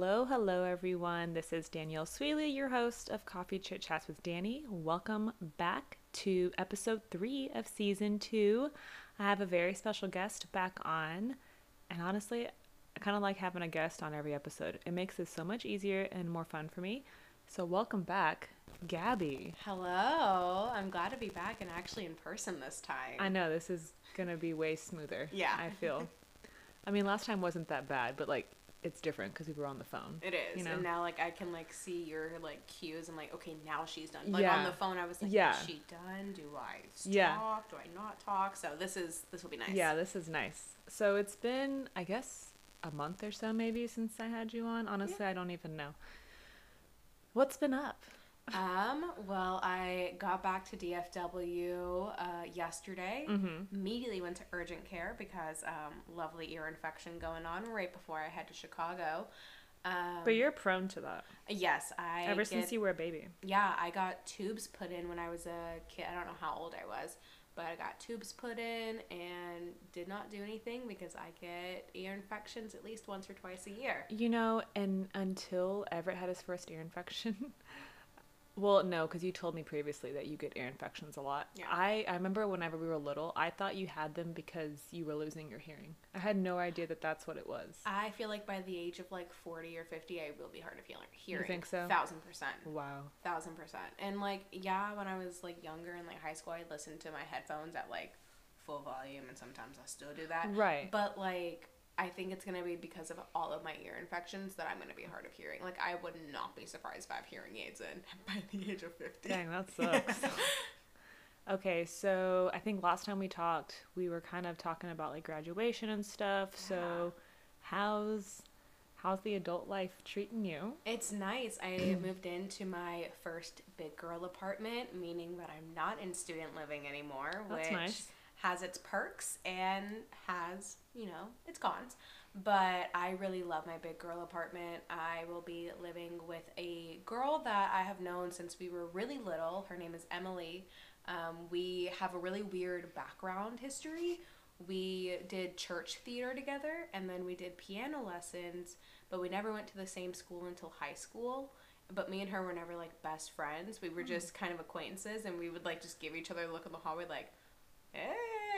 Hello, hello, everyone. This is Danielle Sweely, your host of Coffee Chit Chats with Dani. Welcome back to episode three of season two. I have a very special guest back on, and honestly, I kind of like having a guest on every episode. It makes this so much easier and more fun for me. So, welcome back, Gabi. Hello. I'm glad to be back and actually in person this time. I know this is gonna be way smoother. Yeah. I feel. I mean, last time wasn't that bad, but like it's different because we were on the phone. It is. You know? And now like I can like see your like cues and like okay now she's done. Like Yeah. on the phone I was like Yeah. is she done? Do I talk? Yeah. Do I not talk? So this is this will be nice. Yeah, this is nice. So it's been, I guess, a month or so maybe since I had you on. Honestly, I don't even know. What's been up? Um. Well, I got back to DFW uh, yesterday. Mm-hmm. Immediately went to urgent care because um, lovely ear infection going on right before I head to Chicago. Um, But you're prone to that yes, I ever get- since you were a baby. Yeah, I got tubes put in when I was a kid. I don't know how old I was, but I got tubes put in and did not do anything because I get ear infections at least once or twice a year. You know, and until Everett had his first ear infection. Well, no, because you told me previously that you get ear infections a lot. Yeah. I, I remember whenever we were little, I thought you had them because you were losing your hearing. I had no idea that that's what it was. I feel like by the age of like 40 or 50, I will be hard of hearing. hearing. think so? Thousand percent. Wow. Thousand percent. And like, yeah, when I was like younger in like high school, I listened to my headphones at like full volume, and sometimes I still do that. Right. But like, I think it's gonna be because of all of my ear infections that I'm gonna be hard of hearing. Like, I would not be surprised if I have hearing aids in by the age of fifty. Dang, that sucks. okay, so I think last time we talked, we were kind of talking about like graduation and stuff. So, how's how's the adult life treating you? It's nice. I moved into my first big girl apartment, meaning that I'm not in student living anymore, That's which nice. Has its perks and has, you know, its cons. But I really love my big girl apartment. I will be living with a girl that I have known since we were really little. Her name is Emily. Um, we have a really weird background history. We did church theater together and then we did piano lessons, but we never went to the same school until high school. But me and her were never like best friends. We were Hmm. just kind of acquaintances and we would like just give each other a look in the hallway like, hey.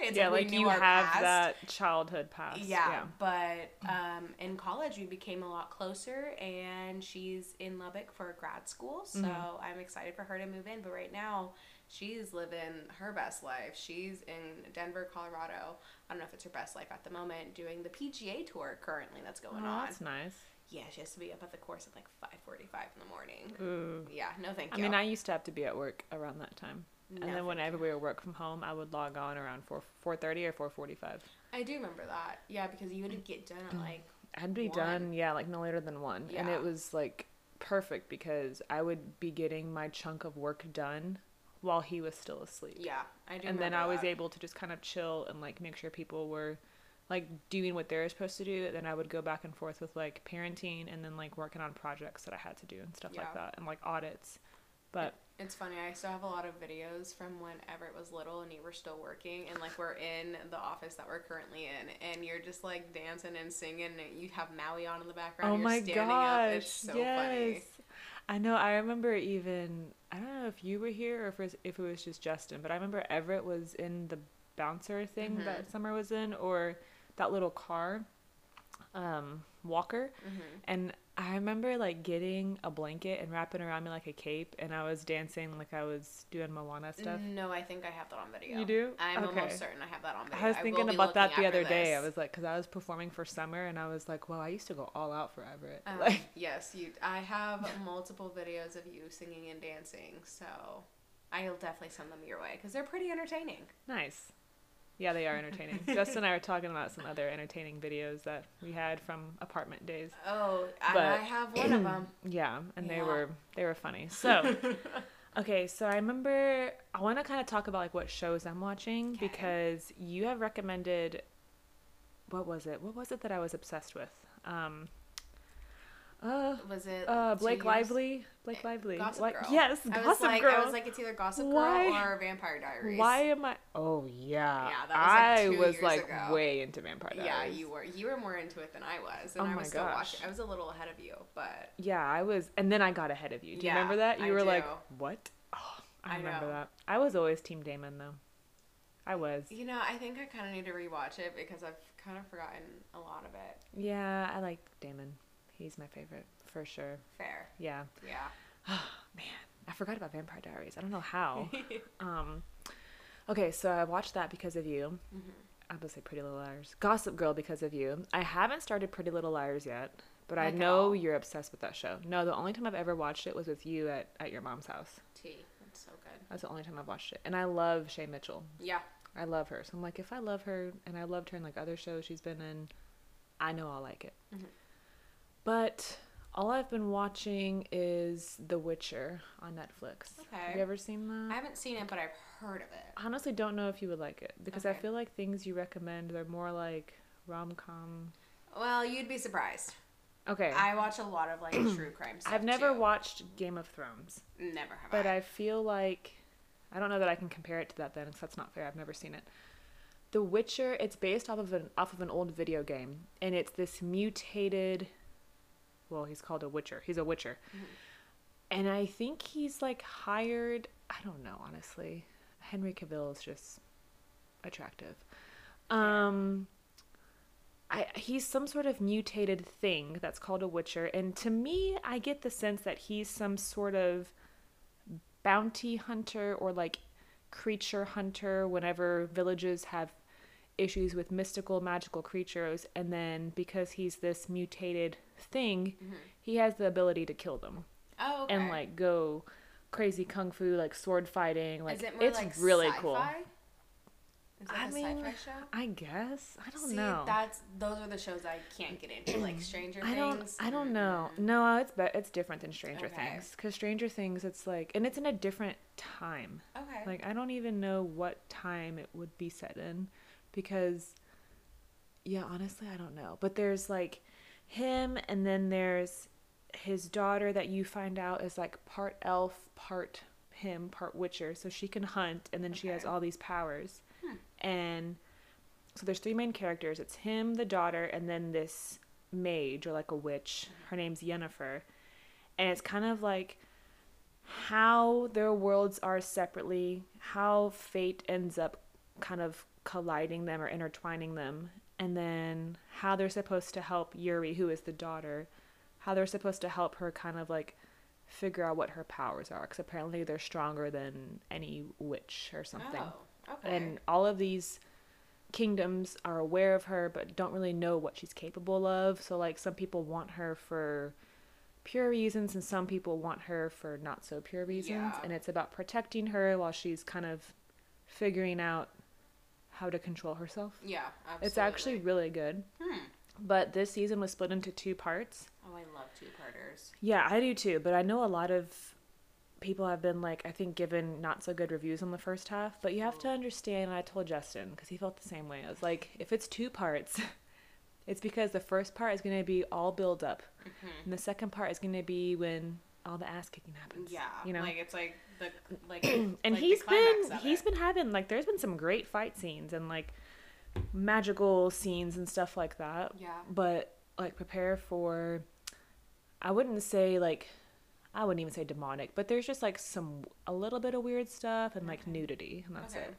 It's yeah, we like you have past. that childhood past. Yeah, but um, in college we became a lot closer, and she's in Lubbock for grad school, so Mm-hmm. I'm excited for her to move in. But right now, she's living her best life. She's in Denver, Colorado. I don't know if it's her best life at the moment, doing the PGA tour currently that's going Oh, on. that's nice. Yeah, she has to be up at the course at like five forty-five in the morning. Ooh. Yeah, no thank you. I mean, I used to have to be at work around that time. And then whenever we would work from home, I would log on around 4 4:30 or 4:45. I do remember that. Yeah, because you would get done at like I'd be One. done, yeah, like no later than 1. yeah. And it was like perfect because I would be getting my chunk of work done while he was still asleep. yeah, I do. and then I was that. able to just kind of chill and like make sure people were like doing what they're supposed to do. Then I would go back and forth with like parenting and then like working on projects that I had to do and stuff like that and like audits. But It's funny. I still have a lot of videos from when Everett was little and you were still working, and like we're in the office that we're currently in, and you're just like dancing and singing, and you have Maui on in the background. oh you're my standing gosh, up. It's so yes. funny. I know. I remember even. I don't know if you were here or if it was, if it was just Justin, but I remember Everett was in the bouncer thing Mhm. that Summer was in, or that little car, um, walker. hmm And I remember like getting a blanket and wrapping around me like a cape, and I was dancing like I was doing Moana stuff. No, I think I have that on video. You do? I'm Okay. almost certain I have that on video. I was thinking be about that the other after day. I was like, because I was performing for Summer, and I was like, well, I used to go all out for Everett. Um, like, yes, you. I have multiple videos of you singing and dancing, so I'll definitely send them your way because they're pretty entertaining. nice. Yeah, they are entertaining. Justin and I were talking about some other entertaining videos that we had from apartment days. Oh, But- I have one of them. Yeah, and they Yeah. were they were funny. So, okay, so I remember I want to kind of talk about like what shows I'm watching Okay. because you have recommended what was it? What was it that I was obsessed with? Um uh Was it uh Blake? Lively, Blake Lively. Gossip Like Girl. yes, I Gossip was like, Girl. I was like, it's either Gossip Girl Why- or Vampire Diaries. Why am I Oh yeah. Yeah, that was, like, I was like ago. way into Vampire Diaries. Yeah, you were. You were more into it than I was, and Oh I was still gosh. watching. I was a little ahead of you, but Yeah, I was, and then I got ahead of you. Do you Yeah, remember that? You I were like, "What?" Oh, I I remember know. that. I was always Team Damon though. I was. you know, I think I kind of need to rewatch it because I've kind of forgotten a lot of it. Yeah, I like Damon. He's my favorite for sure. Fair. Yeah. Yeah. Oh, man, I forgot about Vampire Diaries. I don't know how. um, okay, so I watched that because of you. Mm-hmm. I would say Pretty Little Liars. Gossip Girl because of you. I haven't started Pretty Little Liars yet, but I Like at know all? you're obsessed with that show. No, the only time I've ever watched it was with you at, at your mom's house. Tea. It's so good. That's the only time I've watched it. And I love Shay Mitchell. Yeah. I love her. So I'm like, if I love her and I loved her in like other shows she's been in, I know I'll like it. Mhm. But all I've been watching is The Witcher on Netflix. Have Okay. you ever seen that? I haven't seen it, but I've heard of it. I honestly don't know if you would like it because I feel like things you recommend they're more like rom com. Well, you'd be surprised. Okay. I watch a lot of like true crime stuff. I've never too. watched Game of Thrones, Never have but I. I feel like I don't know that I can compare it to that then because that's not fair. I've never seen it. The Witcher, it's based off of an off of an old video game, and it's this mutated. Well, he's called a Witcher. He's a Witcher, Mhm. and I think he's like hired. I don't know honestly. Henry Cavill is just attractive. Um, I he's some sort of mutated thing that's called a Witcher, and to me, I get the sense that he's some sort of bounty hunter or like creature hunter whenever villages have issues with mystical magical creatures and then because he's this mutated thing Mhm. he has the ability to kill them Oh, okay. and like go crazy kung fu like sword fighting like Is it it's like really cool sci-fi? Is it I a mean, i guess i don't See, know that's those are the shows I can't get into, like Stranger I don't. Things. I don't know. No, it's be- it's different than Stranger Okay. Things. Cause Stranger Things, it's like, and it's in a different time. Okay. Like I don't even know what time it would be set in, because, yeah, honestly, I don't know. But there's like him, and then there's his daughter that you find out is like part elf, part him, part witcher. So she can hunt, and then she has all these powers, Hmm. and so there's three main characters. It's him, the daughter, and then this mage or like a witch. Her name's Yennefer. And it's kind of like how their worlds are separately, how fate ends up kind of colliding them or intertwining them, and then how they're supposed to help Ciri, who is the daughter, how they're supposed to help her kind of like figure out what her powers are, because apparently they're stronger than any witch or something Oh, okay. and all of these kingdoms are aware of her but don't really know what she's capable of so like some people want her for pure reasons and some people want her for not so pure reasons Yeah. and it's about protecting her while she's kind of figuring out how to control herself yeah, absolutely. it's actually really good Hmm. but this season was split into two parts Oh, I love two-parters. yeah, I do too, but I know a lot of people have been like I think given not so good reviews on the first half, but you have to understand and I told Justin cuz he felt the same way. I was like if it's two parts, it's because the first part is going to be all build up Mhm. and the second part is going to be when all the ass kicking happens. Yeah, you know. like it's like the like and like he's been he's it. been having like there's been some great fight scenes and like magical scenes and stuff like that yeah. but like prepare for i wouldn't say like i wouldn't even say demonic but there's just like some a little bit of weird stuff and like nudity and that's Okay. it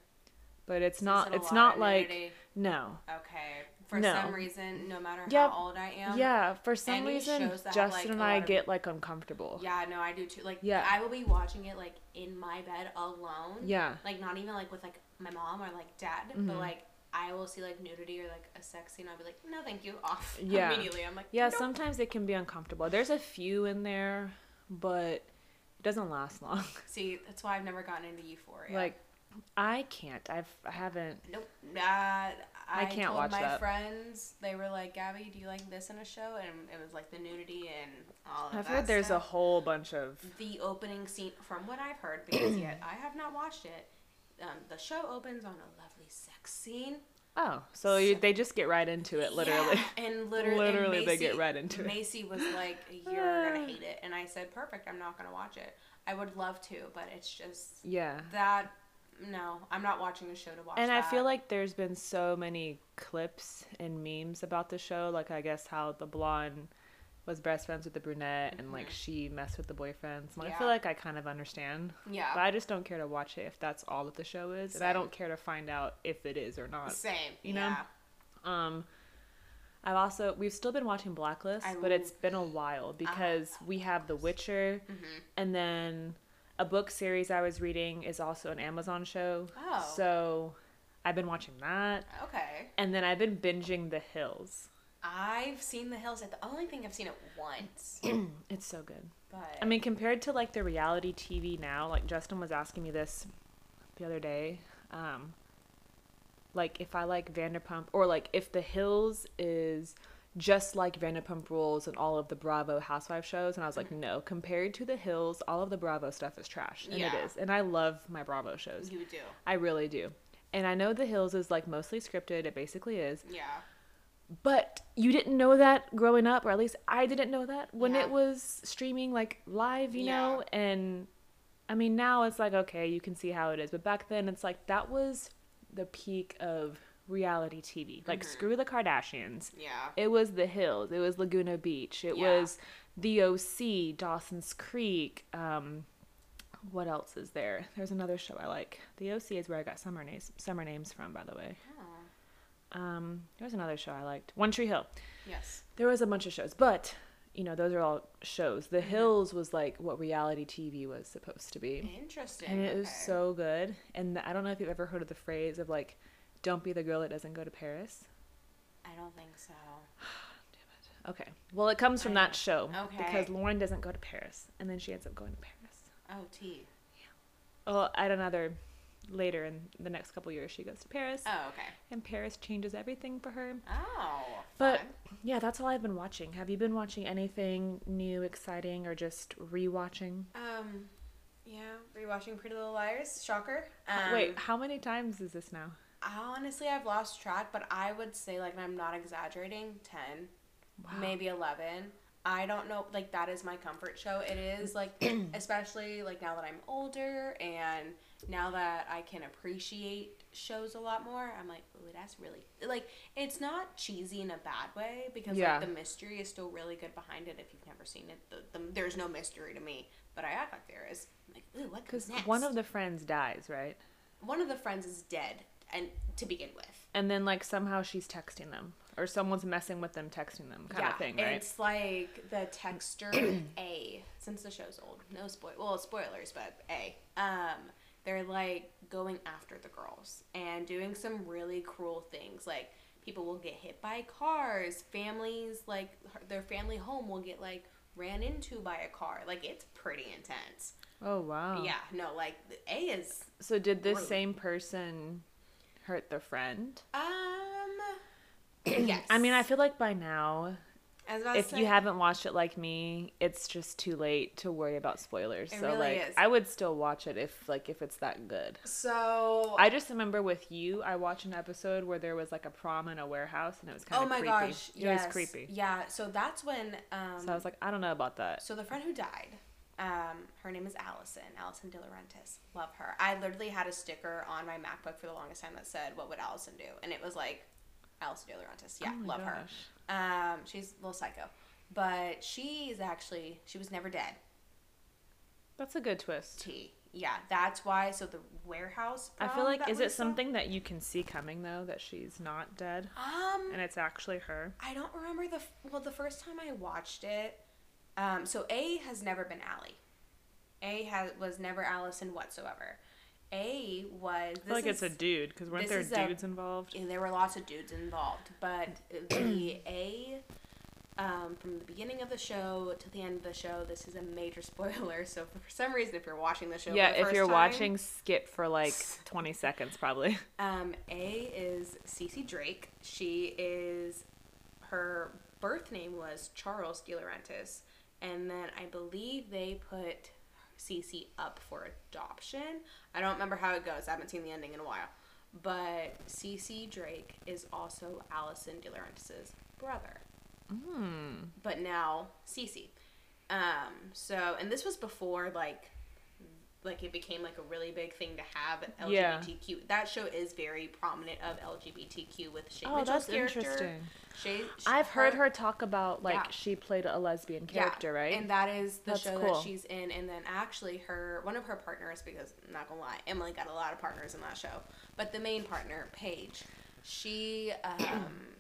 but it's Is not it it's not like nudity? no Okay. For No. some reason, no matter how old I am. yeah for some reason justin like, and I get like uncomfortable Yeah, no, I do too. Like, Yeah. I will be watching it like in my bed alone. yeah Like, not even like with like my mom or like dad, Mhm. but like I will see like nudity or like a sex scene. I'll be like, no, thank you, off Yeah. immediately. I'm like, yeah nope. sometimes it can be uncomfortable there's a few in there but it doesn't last long See, that's why I've never gotten into Euphoria. like i can't i've i haven't Nope. Uh, I, I can't told watch my that. friends. They were like, "Gabi, do you like this in a show?" And it was like the nudity and all of that. i've heard there's a whole bunch of the opening scene. From what I've heard, because yet I have not watched it. Um, the show opens on a lovely sex scene. oh so you, they just get right into it literally Yeah, and literally, Literally, and they get right into it. Macy was like, "You're gonna hate it," and I said, "Perfect. I'm not gonna watch it. I would love to, but it's just yeah that no, I'm not watching a show to watch. And I feel like there's been so many clips and memes about the show. Like, I guess how the blonde was best friends with the brunette and, like, she messed with the boyfriends. Like, I feel like I kind of understand. Yeah. But I just don't care to watch it if that's all that the show is. And I don't care to find out if it is or not. same. you know? yeah. Um, I've also we've still been watching Blacklist, I but it's been a while because we have The Witcher, Mm-hmm. and then a book series I was reading is also an Amazon show. Oh. So I've been watching that, Okay. and then I've been binging The Hills. I've seen The Hills. The only thing I've seen it once, It's so good. but I mean, compared to like the reality TV now, like Justin was asking me this the other day. Um, like if I like Vanderpump, or like if The Hills is just like Vanderpump Rules and all of the Bravo Housewife shows, and I was like, no, compared to The Hills, all of the Bravo stuff is trash, and Yeah. it is. And I love my Bravo shows, you do. I really do. And I know The Hills is like mostly scripted. It basically is. Yeah. But you didn't know that growing up, or at least I didn't know that when Yeah. it was streaming like live, you Yeah. know? And I mean, now it's like, okay, you can see how it is. But back then, it's like that was the peak of reality TV. Like, screw the Kardashians. Yeah. It was The Hills, it was Laguna Beach, it Yeah. was The OC, Dawson's Creek. Um, what else is there? There's another show I like. The OC is where I got summer names, summer names from, by the way. Oh. Um, there was another show I liked, One Tree Hill. Yes. There was a bunch of shows, but you know those are all shows. The Hills was like what reality TV was supposed to be, Interesting. and it was so good. And I don't know if you've ever heard of the phrase of like, "Don't be the girl that doesn't go to Paris." I don't think so. Damn it. Okay, well it comes from that show Okay. because Lauren doesn't go to Paris, and then she ends up going to Paris. Oh, T. Yeah. Well, at another later in the next couple years, she goes to Paris, Oh, okay. and Paris changes everything for her. Oh. But fun. yeah, that's all I've been watching. Have you been watching anything new, exciting, or just rewatching? um, yeah, rewatching Pretty Little Liars. Shocker. Um, Wait, how many times is this now? Honestly, I've lost track, but I would say, like, I'm not exaggerating, 10, maybe 11. I don't know, like, that is my comfort show. It is, like, especially, like, now that I'm older and now that I can appreciate shows a lot more, I'm like, ooh, that's really, like, it's not cheesy in a bad way because, Yeah. like, the mystery is still really good behind it if you've never seen it. The, the, there's no mystery to me, but I act like there is. I'm like, ooh, what Because one of the friends dies, right? one of the friends is dead, and to begin with. And then like somehow she's texting them, or someone's messing with them, texting them, kind of thing, right? It's like the texter A, since the show's old. No spoil well spoilers, but A. Um, they're like going after the girls and doing some really cruel things. Like people will get hit by cars, families like their family home will get like ran into by a car. Like it's pretty intense. Oh wow. Yeah, no, like A is So did this Rude. same person hurt the friend? um yes. I mean, I feel like by now, I was about if you haven't watched it like me, it's just too late to worry about spoilers. So really like, is. I would still watch it if like if it's that good. so I just remember with you, I watched an episode where there was like a prom in a warehouse, and it was kind of Oh my creepy. gosh, it was creepy. Yeah, so that's when um So I was like, I don't know about that. so the friend who died, um, her name is Alison, Alison De Laurentiis. Love her. I literally had a sticker on my MacBook for the longest time that said, What would Alison do? And it was like Alison De Laurentiis. Yeah, Oh love gosh. her. Um, she's a little psycho. But she is actually she was never dead. That's a good twist. T. Yeah, that's why so the warehouse I feel like is it saw- something that you can see coming though that she's not dead Um and it's actually her? I don't remember the well the first time I watched it. Um, so A has never been Allie. A has was never Alison whatsoever. A was. I feel like it's a dude because weren't there is a- dudes involved? and there were lots of dudes involved, but the A. Um, from the beginning of the show to the end of the show, this is a major spoiler. So for some reason, if you're watching the show, Yeah, for the if you're time, watching, skip for like 20 seconds probably. um, A is Cece Drake. She is her birth name was Charles DiLaurentis, and then I believe they put Cece up for adoption. I don't remember how it goes. I haven't seen the ending in a while. But Cece Drake is also Alison De Laurentiis' brother. Hmm. But now Cece. Um, so and this was before like like it became like a really big thing to have Yeah. LGBTQ. That show is very prominent of LGBTQ with Shay Oh, Mitchell's that's character. interesting. Shay, I've heard her talk about like Yeah. she played a lesbian character, right? And that is the That's show cool. that she's in. And then actually, her one of her partners, because I'm not gonna lie, Emily got a lot of partners in that show, but the main partner, Paige, she um,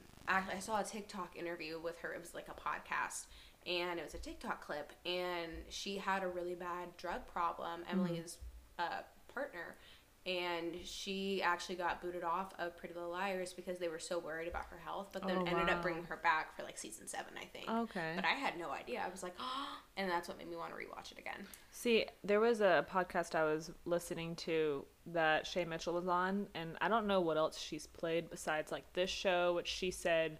actually I saw a TikTok interview with her. It was like a podcast. And it was a TikTok clip, and she had a really bad drug problem. Mm-hmm. Emily's uh, partner, and she actually got booted off of Pretty Little Liars because they were so worried about her health. But then Oh, ended wow. up bringing her back for like season seven, I think. Okay. But I had no idea. I was like, oh, and that's what made me want to rewatch it again. See, there was a podcast I was listening to that Shay Mitchell was on, and I don't know what else she's played besides like this show, which she said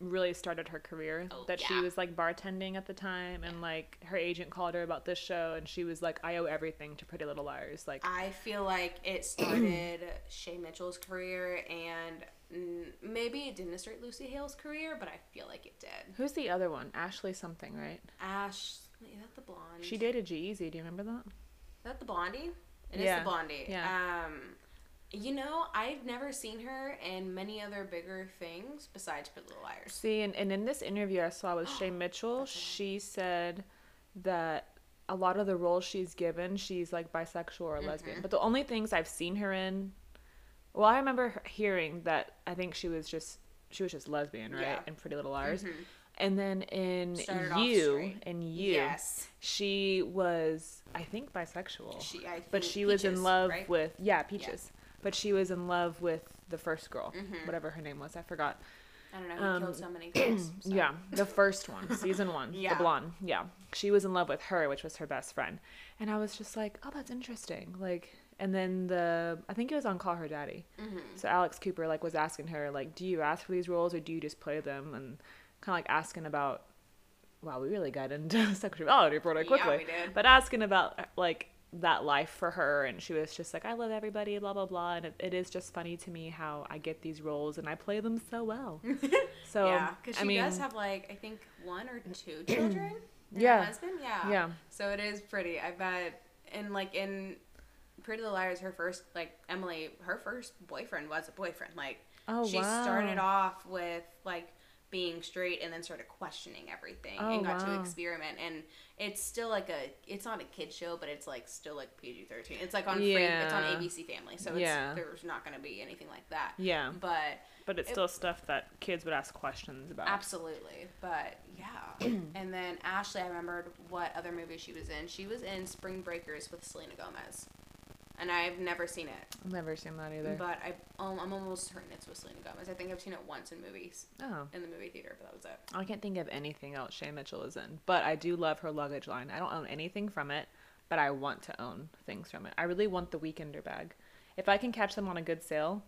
really started her career. Oh, that she was like bartending at the time, and like her agent called her about this show, and she was like, "I owe everything to Pretty Little Liars." Like, I feel like it started Shay Mitchell's career, and maybe it didn't start Lucy Hale's career, but I feel like it did. who's the other one? Ashley something, right? Ash, is that the blonde? She dated G-Eazy. Do you remember that? Is that the blondie? It is Yeah, the blondie. yeah. Um, you know, I've never seen her in many other bigger things besides Pretty Little Liars. See, and, and in this interview I saw with Shay Mitchell, she said that a lot of the roles she's given, she's like bisexual or Mm-hmm. lesbian. But the only things I've seen her in, well, I remember hearing that I think she was just she was just lesbian, right? Yeah. In Pretty Little Liars. And then in Started you, in you, Yes. she was I think bisexual. She, I but think she was in love right? with yeah, Peaches. But she was in love with the first girl, Mm-hmm. whatever her name was. I forgot. I don't know. He um, killed so many girls. so. Yeah, the first one, season one, Yeah. the blonde. Yeah, she was in love with her, which was her best friend, and I was just like, oh, that's interesting. Like, and then the I think it was on Call Her Daddy. Mm-hmm. So Alex Cooper like was asking her like, do you ask for these roles or do you just play them? And kind of like asking about. Wow, we really got into sexuality pretty quickly. Yeah, we did. But asking about like that life for her, and she was just like, I love everybody, blah blah blah. And it, it is just funny to me how I get these roles and I play them so well. So yeah, because she I mean, does have like I think one or two children. Yeah. husband. Yeah, Yeah. So it is pretty. I bet. And like in Pretty Little Liars, her first like Emily, her first boyfriend was a boyfriend. Like Oh, she wow. started off with like being straight and then started questioning everything Oh, and got to experiment and it's still like a it's not a kid show but it's like still like PG-13 it's like on free it's on ABC Family so it's, Yeah. there's not going to be anything like that Yeah, but but it's It- still stuff that kids would ask questions about. Absolutely. But yeah. and then Ashley, I remembered what other movie she was in. She was in Spring Breakers with Selena Gomez. And I've never seen it. I've never seen that either. But I, um, I'm almost certain it's with Selena Gomez. I think I've seen it once in movies, oh, in the movie theater, but that was it. I can't think of anything else Shay Mitchell is in. But I do love her luggage line. I don't own anything from it, but I want to own things from it. I really want the Weekender bag. If I can catch them on a good sale,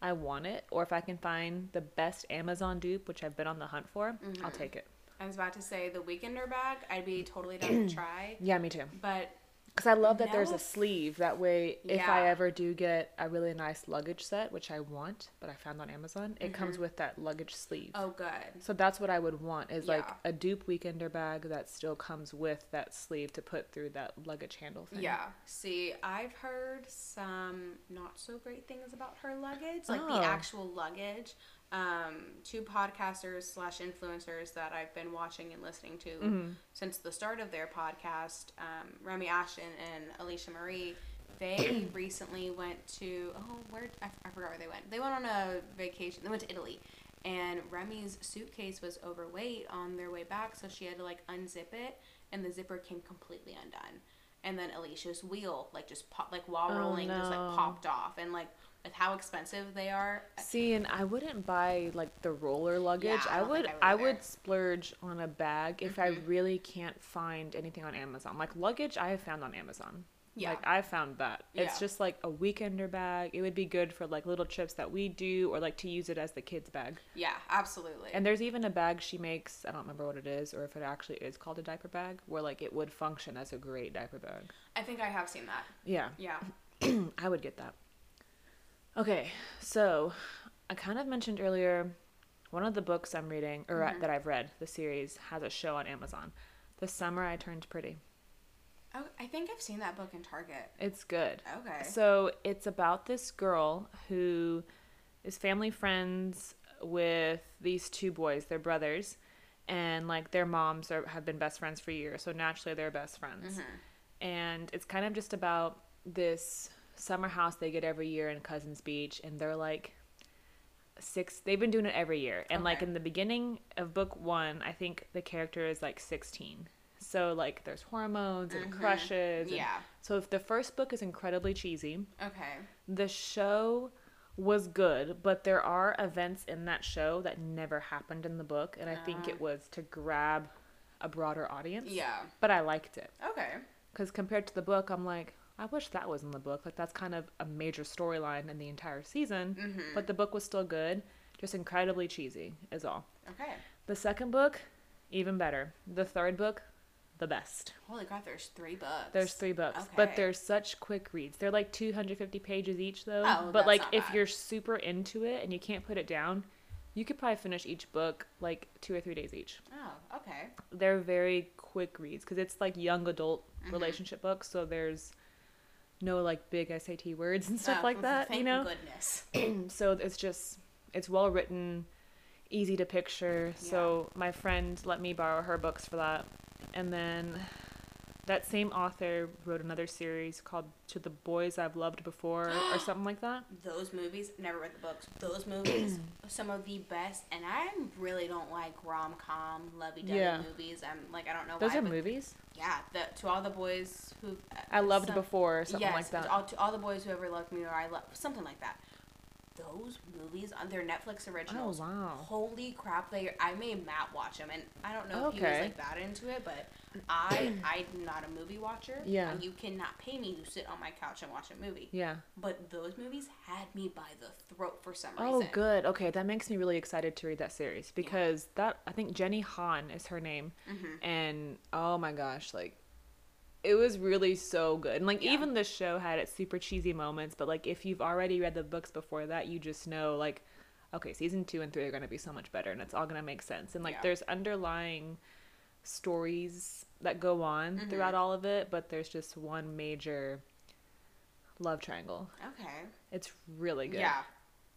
I want it. Or if I can find the best Amazon dupe, which I've been on the hunt for, I'll Mm-hmm. take it. I was about to say the Weekender bag, I'd be totally down to try. Yeah, me too. But Because I love that there's a sleeve. That way, if I ever do get a really nice luggage set, which I want, but I found on Amazon, it comes mm-hmm. with that luggage sleeve. oh, good. So that's what I would want is like a dupe weekender bag that still comes with that sleeve to put through that luggage handle thing. Yeah. See, I've heard some not so great things about her luggage, like Oh. the actual luggage. Um, two podcasters slash influencers that I've been watching and listening to Mm-hmm. since the start of their podcast, um, Remi Ashten and Alisha Marie. They recently went to oh where I, I forgot where they went. They went on a vacation. They went to Italy, and Remi's suitcase was overweight on their way back, so she had to like unzip it, and the zipper came completely undone. And then Alisha's wheel, like just pop, like while Oh, rolling, just like popped off, and like with how expensive they are. See, and I wouldn't buy like the roller luggage. Yeah, I I would I I would would splurge on a bag if I mm-hmm. really can't find anything on Amazon. Like luggage I have found on Amazon. Yeah. Like I found that. It's Yeah. just like a weekender bag. It would be good for like little trips that we do or like to use it as the kids bag. Yeah, absolutely. And there's even a bag she makes, I don't remember what it is or if it actually is called a diaper bag, where like it would function as a great diaper bag. I think I have seen that. Yeah. Yeah. I would get that. Okay, so I kind of mentioned earlier one of the books I'm reading or uh, that I've read, the series has a show on Amazon. The summer I turned pretty. Oh, I think I've seen that book in Target. It's good. Okay. So it's about this girl who is family friends with these two boys. They're brothers, and like their moms are, have been best friends for years. So naturally, they're best friends. And it's kind of just about this summer house they get every year in Cousins Beach, and they're like six. They've been doing it every year, and like in the beginning of book one, I think the character is like sixteen. So like there's hormones and mm-hmm. crushes. and- Yeah. so if the first book is incredibly cheesy, Okay. the show was good, but there are events in that show that never happened in the book, and I think it uh-huh. was to grab a broader audience. Yeah. But I liked it Okay. because compared to the book, I'm like, I wish that was in the book. Like that's kind of a major storyline in the entire season. Mm-hmm. But the book was still good, just incredibly cheesy, is all. Okay. The second book, even better. The third book, the best. Holy crap! There's three books. There's three books, okay. but they're such quick reads. They're like 250 pages each, though. Oh, but like, if bad. you're super into it and you can't put it down, you could probably finish each book like two or three days each. Oh, okay. They're very quick reads because it's like young adult Mm-hmm. relationship books, so there's no like big SAT words and stuff Oh, like that, you know. goodness. so it's just it's well written, easy to picture. So my friend let me borrow her books for that, and then that same author wrote another series called "To the Boys I've Loved Before" or something like that. Those movies. Never read the books. Those movies. some of the best. And I really don't like rom com, lovey dovey Yeah. movies. I'm like I don't know Those why. are movies Yeah. The, to all the boys who. Uh, I loved some- before or something yes, like that. All, to all the boys who ever loved me or I love something like that. Those movies on their Netflix originals. Oh, wow. Holy crap! They I made Matt watch them, and I don't know if he was like that into it, but I I'm not a movie watcher. Yeah. and you cannot pay me to sit on my couch and watch a movie. Yeah. But those movies had me by the throat for some reason. Oh, good. Okay, that makes me really excited to read that series because that I think Jenny Han is her name, Mm-hmm. and oh my gosh, like it was really so good. And like Yeah. even the show had its super cheesy moments, but like if you've already read the books before that, you just know like okay, season 2 and 3 are going to be so much better and it's all going to make sense. And like Yeah. there's underlying stories that go on Mm-hmm. throughout all of it, but there's just one major love triangle. Okay. It's really good. Yeah.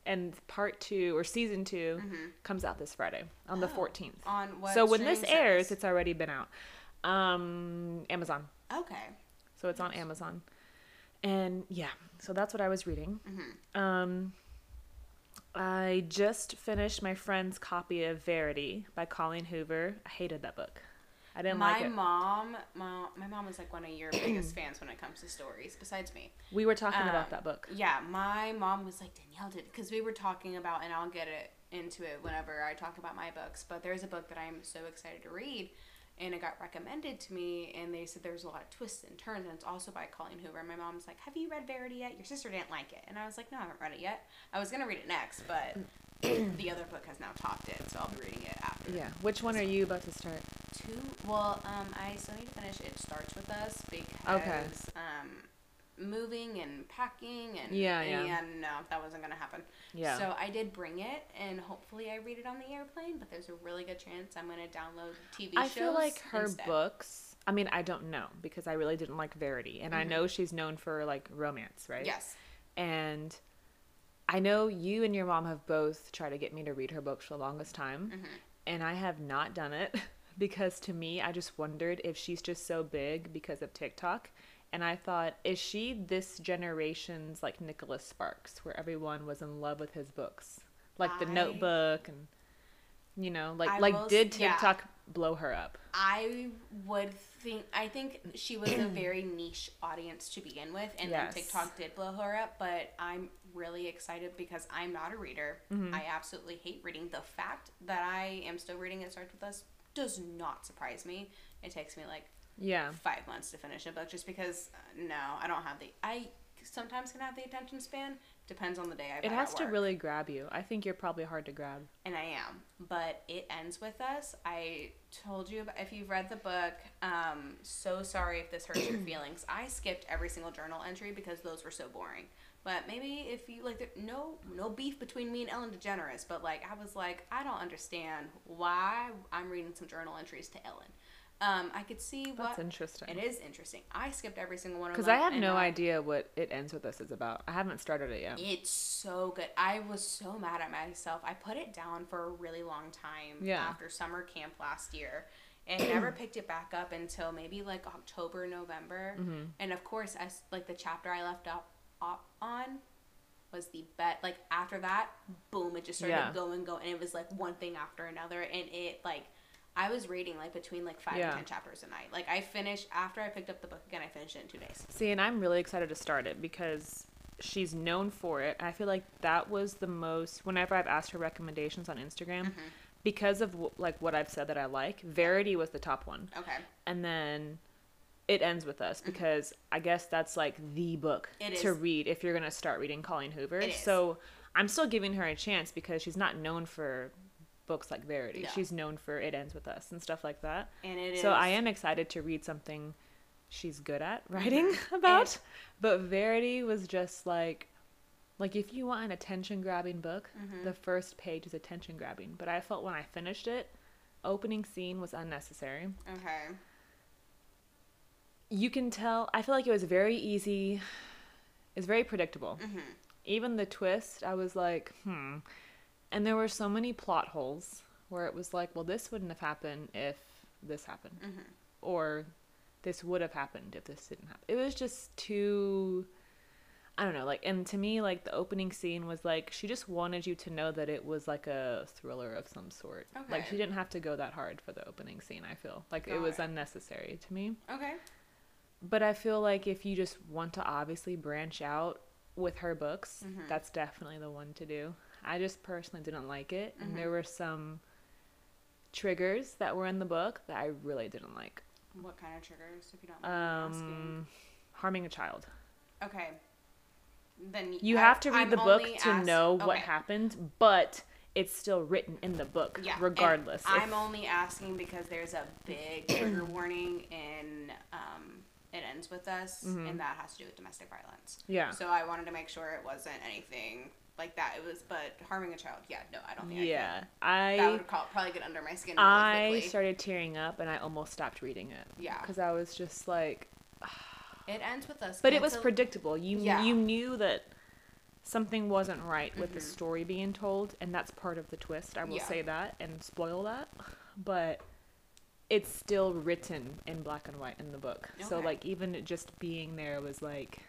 And part 2 or season 2 comes out this Friday on the Mm-hmm. Oh, 14th. On what? so when this airs, service? it's already been out. Um, Amazon. Okay. So it's on Amazon. And yeah, so that's what I was reading. Mm-hmm. Um, I just finished my friend's copy of Verity by Colleen Hoover. I hated that book. I didn't my like it. mom, my, my mom is like one of your biggest fans when it comes to stories, besides me. We were talking about Um, that book. Yeah, my mom was like Danielle did because we were talking about, and I'll get it into it whenever I talk about my books. But there's a book that I'm so excited to read, and it got recommended to me, and they said there's a lot of twists and turns, and it's also by Colleen Hoover. And my mom's like, "Have you read Verity yet? Your sister didn't like it," and I was like, "No, I haven't read it yet. I was gonna read it next, but the other book has now topped it, so I'll be reading it after." Yeah. Which one are you about to start? Two. Well, um, I still need to finish. It starts with us because Okay. um, moving and packing and Yeah, yeah. and no, that wasn't gonna happen. Yeah. So I did bring it, and hopefully I read it on the airplane. But there's a really good chance I'm gonna download TV I shows. feel like her instead. books. I mean, I don't know because I really didn't like Verity, and I Mm-hmm. know she's known for like romance, right? Yes. And I know you and your mom have both tried to get me to read her books for the longest time, Mm-hmm. and I have not done it because to me, I just wondered if she's just so big because of TikTok. And I thought, is she this generation's like Nicholas Sparks, where everyone was in love with his books, like The Notebook, and you know, like I like will did yeah. TikTok blow her up? I would think I think she was a very niche audience to begin with, and Yes. then TikTok did blow her up. But I'm really excited because I'm not a reader. Mm-hmm. I absolutely hate reading. The fact that I am still reading It Starts with Us does not surprise me. It takes me like Yeah. five months to finish a book just because uh, no, I don't have the I sometimes can have the attention span. Depends on the day I've It has to really grab you. I think you're probably hard to grab. and I am. But it ends with us. I told you about, if you've read the book. Um, so sorry if this hurts your feelings. I skipped every single journal entry because those were so boring. But maybe if you like, there, no, no beef between me and Ellen DeGeneres. But like, I was like, I don't understand why I'm reading some journal entries to Ellen. Um, I could see That's what interesting. it is interesting. I skipped every single one of them Because I have no now- idea what It Ends With Us is about. I haven't started it yet. It's so good. I was so mad at myself. I put it down for a really long time Yeah. after summer camp last year and never picked it back up until maybe like October, November. Mm-hmm. And of course, as like the chapter I left up, up on was the bet. Like after that, boom, it just started Yeah. going, going. And it was like one thing after another. And it like, I was reading like between like five Yeah. and ten chapters a night. Like I finished after I picked up the book again. I finished it in two days. See, and I'm really excited to start it because she's known for it. I feel like that was the most. Whenever I've asked her recommendations on Instagram, Mm-hmm. because of like what I've said that I like, Verity was the top one, Okay. and then it ends with us because I guess that's like the book Mm-hmm. To read if you're gonna start reading Colleen Hoover. So I'm still giving her a chance because she's not known for books like Verity. No. She's known for It Ends with Us and stuff like that. And it is. So I am excited to read something she's good at writing about. but Verity was just like like if you want an attention grabbing book, Mm-hmm. the first page is attention grabbing. But I felt when I finished it, opening scene was unnecessary. Okay. You can tell I feel like it was very easy it's very predictable. Mm-hmm. Even the twist, I was like, hmm. And there were so many plot holes where it was like, well, this wouldn't have happened if this happened. Mm-hmm. Or this would have happened if this didn't happen. It was just too. I don't know, like, and to me, like, the opening scene was like, she just wanted you to know that it was like a thriller of some sort. Like, she didn't have to go that hard for the opening scene, I feel. Like, it was it. unnecessary to me. Okay. But I feel like if you just want to obviously branch out with her books, Mhm. that's definitely the one to do. I just personally didn't like it, Mhm. and there were some triggers that were in the book that I really didn't like. What kind of triggers, if you don't mind me asking? Um, harming a child. Okay. Then You I- have to read I'm the book to know what happened, but it's still written in the book, Yeah. regardless. If- I'm only asking because there's a big trigger warning in um, It Ends With Us, Mhm. and that has to do with domestic violence. yeah. So I wanted to make sure it wasn't anything like that. It was, but harming a child, yeah, no, I don't think Yeah. I could. That would call, probably get under my skin really I quickly. started tearing up and I almost stopped reading it. Yeah. Because I was just like, It ends with us. But it was predictable. You Yeah. you knew that something wasn't right with the Mhm. story being told, and that's part of the twist. I will Yeah. say that and spoil that, but it's still written in black and white in the book. So like even just being there was like,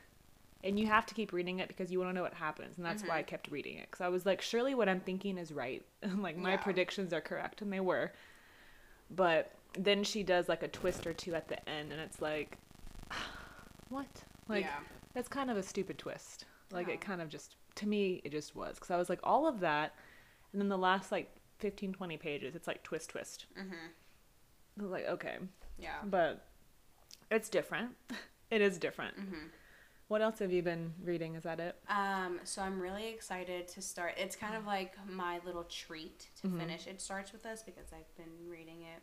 and you have to keep reading it because you want to know what happens, and that's why I Mhm. kept reading it because I was like, surely what I'm thinking is right, like my Yeah. predictions are correct, and they were. But then she does like a twist or two at the end, and it's like, what? Like yeah. that's kind of a stupid twist. Like Oh. it kind of just to me it just was because I was like all of that, and then the last like 15, 20 pages it's like twist twist. Mhm. I was like okay, Yeah. but it's different. it is different. Mhm. What else have you been reading? Is that it? Um, so I'm really excited to start. It's kind of like my little treat to Mhm. finish. It starts with us because I've been reading it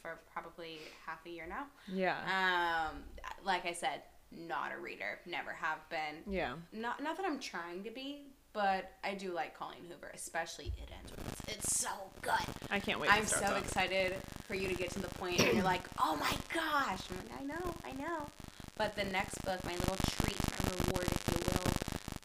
for probably half a year now. Yeah. Um, like I said, not a reader, never have been. yeah. Not not that I'm trying to be, but I do like Colleen Hoover, especially It Ends With Us. It's so good. I can't wait. I'm to start so excited for you to get to the point and you're like, oh my gosh. Like, I know, I know. But the next book, my little treat, my reward, if you will,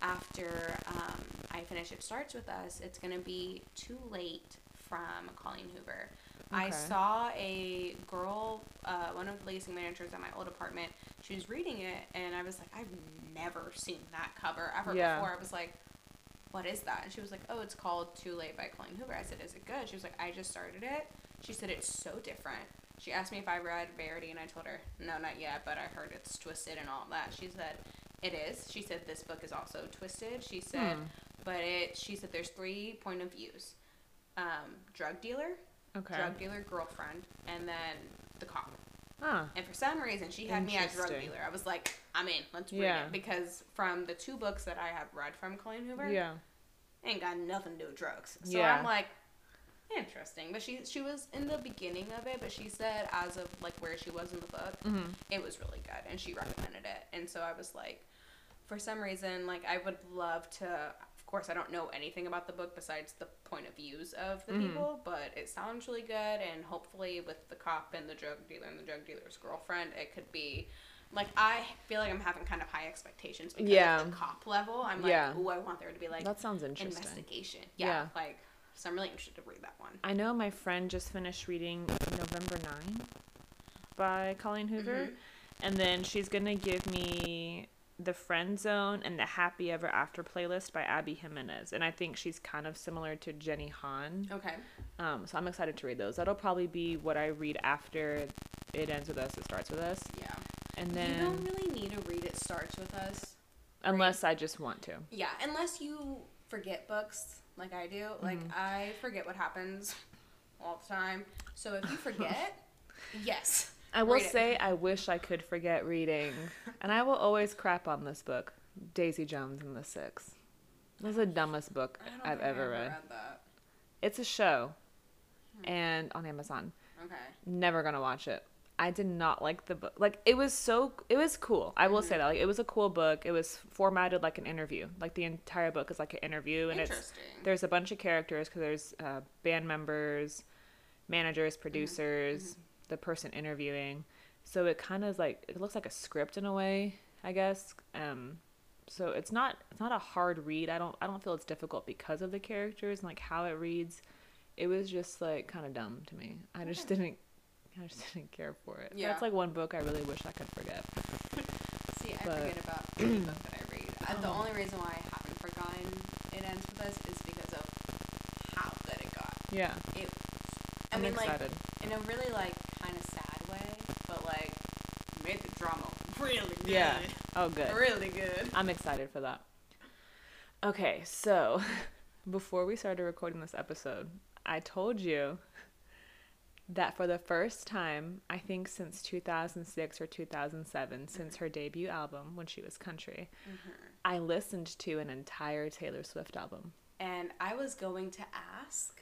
after um, I finish It Starts With Us, it's going to be Too Late from Colleen Hoover. I saw a girl, uh, one of the leasing managers at my old apartment, she was reading it, and I was like, I've never seen that cover ever Yeah. before. I was like, what is that? And she was like, oh, it's called Too Late by Colleen Hoover. I said, is it good? She was like, I just started it. She said, it's so different. She asked me if I read Verity, and I told her, no, not yet, but I heard it's twisted and all that. She said, it is. She said, this book is also twisted. She said, Hmm. but it, she said, there's three point of views um, drug dealer, Okay. drug dealer girlfriend, and then the cop. Ah. And for some reason, she had me as drug dealer. I was like, I'm in. Let's read Yeah. it because from the two books that I have read from Colleen Hoover, Yeah. ain't got nothing to do with drugs. So Yeah. I'm like, interesting. But she she was in the beginning of it, but she said as of like where she was in the book, hmm it was really good, and she recommended it. And so I was like, for some reason, like I would love to. Of course, I don't know anything about the book besides the point of views of the Mhm. people, but it sounds really good. And hopefully, with the cop and the drug dealer and the drug dealer's girlfriend, it could be. Like I feel like I'm having kind of high expectations because Yeah. the cop level. I'm like, Yeah. oh, I want there to be like that sounds interesting. investigation. Yeah, Yeah. like so I'm really interested to read that one. I know my friend just finished reading November 9 by Colleen Hoover. Mhm. And then she's going to give me The Friend Zone and the Happy Ever After playlist by Abby Jimenez. And I think she's kind of similar to Jenny Han. Okay. Um, so I'm excited to read those. That'll probably be what I read after It Ends With Us, It Starts With Us. Yeah. And then. you don't really need to read it starts with us. unless I just want to. Yeah, unless you forget books like I do. Like Mhm. I forget what happens all the time. So if you forget, yes. I will Read say I wish I could forget reading, and I will always crap on this book, Daisy Jones and the Six. This is the dumbest book I've ever read. that. It's a show, Hmm. and on Amazon. Okay. Never gonna watch it. I did not like the book. Like it was so, it was cool. I will say that. Like it was a cool book. It was formatted like an interview. Like the entire book is like an interview, and it's Interesting. there's a bunch of characters because there's uh, band members, managers, Mm-hmm. producers, the person interviewing. So it kind of like it looks like a script in a way, I guess. Um, so it's not it's not a hard read. I don't I don't feel it's difficult because of the characters and like how it reads. It was just like kind of dumb to me. I just didn't I just didn't care for it. Yeah. That's like one book I really wish I could forget. See, I but- forget about any book that I read. Uh, the Oh. only reason why I haven't forgotten It Ends With Us is because of how good it got. Yeah. It, I I'm mean, like, excited. in a really, like, kind of sad way, but, like, made the drama really good. Yeah. oh good. Really good. I'm excited for that. Okay, so before we started recording this episode, I told you that for the first time, I think since 2006 or 2007, since her debut album when she was country, I listened to an entire Taylor Swift album. And I was going to ask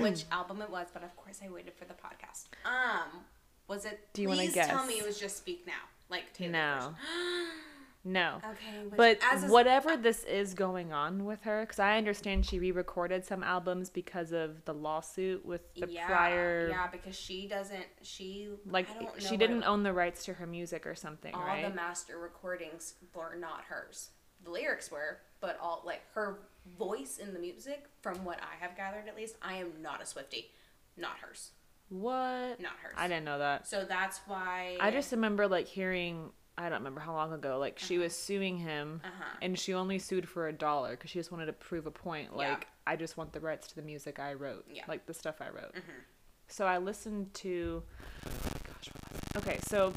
which album it was, but of course I waited for the podcast. Um, was it? Do you wanna Please tell me it was just Speak Now, like Taylor. No. No. Okay, But whatever this is going on with her, because I understand she re-recorded some albums because of the lawsuit with the yeah, prior, yeah, because she doesn't. She like I don't know she didn't own the rights to her music or something, all right? the master recordings were not hers. The lyrics were, but all like her voice in the music, from what I have gathered at least, I am not a Swifty, not hers, what? not hers. I didn't know that. So that's why I just remember like hearing. I don't remember how long ago. Like she was suing him, Uh-huh. and she only sued for a dollar because she just wanted to prove a point. Yeah. Like I just want the rights to the music I wrote, Yeah. like the stuff I wrote. Mhm. So I listened to. Oh gosh, what was it? Okay, so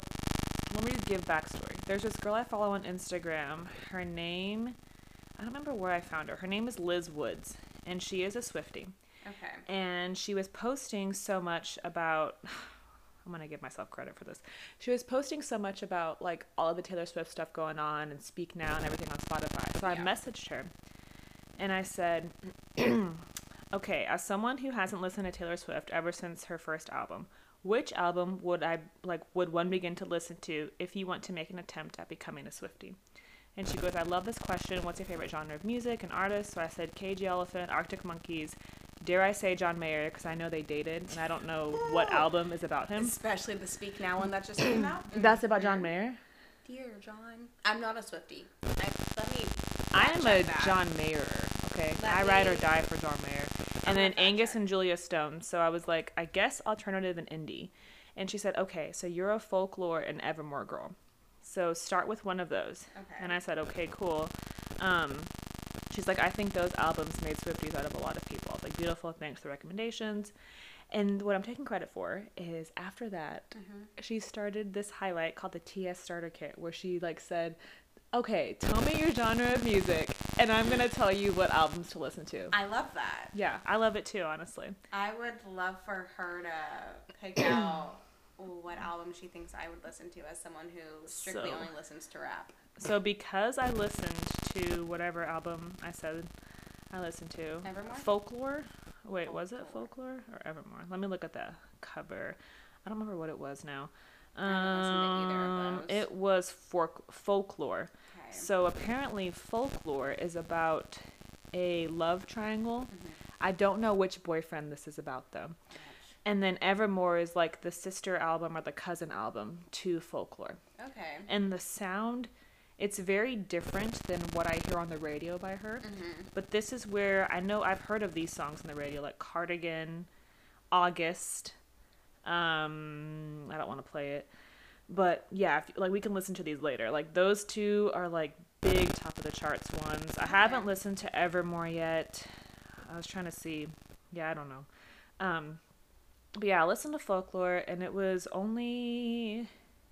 let me give backstory. There's this girl I follow on Instagram. Her name, I don't remember where I found her. Her name is Liz Woods, and she is a Swifty. Okay. And she was posting so much about. I'm gonna give myself credit for this. She was posting so much about like all of the Taylor Swift stuff going on and Speak Now and everything on Spotify. So I messaged her, and I said, "Okay, as someone who hasn't listened to Taylor Swift ever since her first album, which album would I like? Would one begin to listen to if you want to make an attempt at becoming a Swifty?" And she goes, I love this question. What's your favorite genre of music and artist? So I said Cage Elephant, Arctic Monkeys. Dare I say John Mayer? Because I know they dated, and I don't know what album is about him. Especially the Speak Now one that just came out. That's about John Mayer. Dear John, I'm not a Swifty. I, let me. I am a that. John Mayer. Okay, Let I ride or die for John Mayer. And then Angus check. and Julia Stone. So I was like, I guess alternative and indie. And she said, okay, so you're a folklore and Evermore girl. So start with one of those. Okay. And I said, okay, cool. Um, she's like, I think those albums made Swifties out of a lot of people. Like, beautiful, thanks for the recommendations. And what I'm taking credit for is after that, Mm-hmm. she started this highlight called the TS Starter Kit, where she like said, okay, tell me your genre of music, and I'm gonna tell you what albums to listen to. I love that. Yeah, I love it too, honestly. I would love for her to pick out what album she thinks I would listen to as someone who strictly So- only listens to rap. So because I listened to whatever album I said I listened to, Evermore? Folklore. Wait, was it Folklore. Folklore or Evermore? Let me look at the cover. I don't remember what it was now. I haven't listened to either of Um, it was folk- Folklore. Okay. So apparently, folklore is about a love triangle. Mm-hmm. I don't know which boyfriend this is about though. And then Evermore is like the sister album or the cousin album to folklore. Okay. And the sound, it's very different than what I hear on the radio by her. Mm-hmm. But this is where I know I've heard of these songs on the radio, like Cardigan, August. Um, I don't want to play it, but yeah, if, like we can listen to these later. Like those two are like big top of the charts ones. I haven't listened to Evermore yet. I was trying to see. Yeah, I don't know. Um, but yeah, I listened to Folklore, and it was only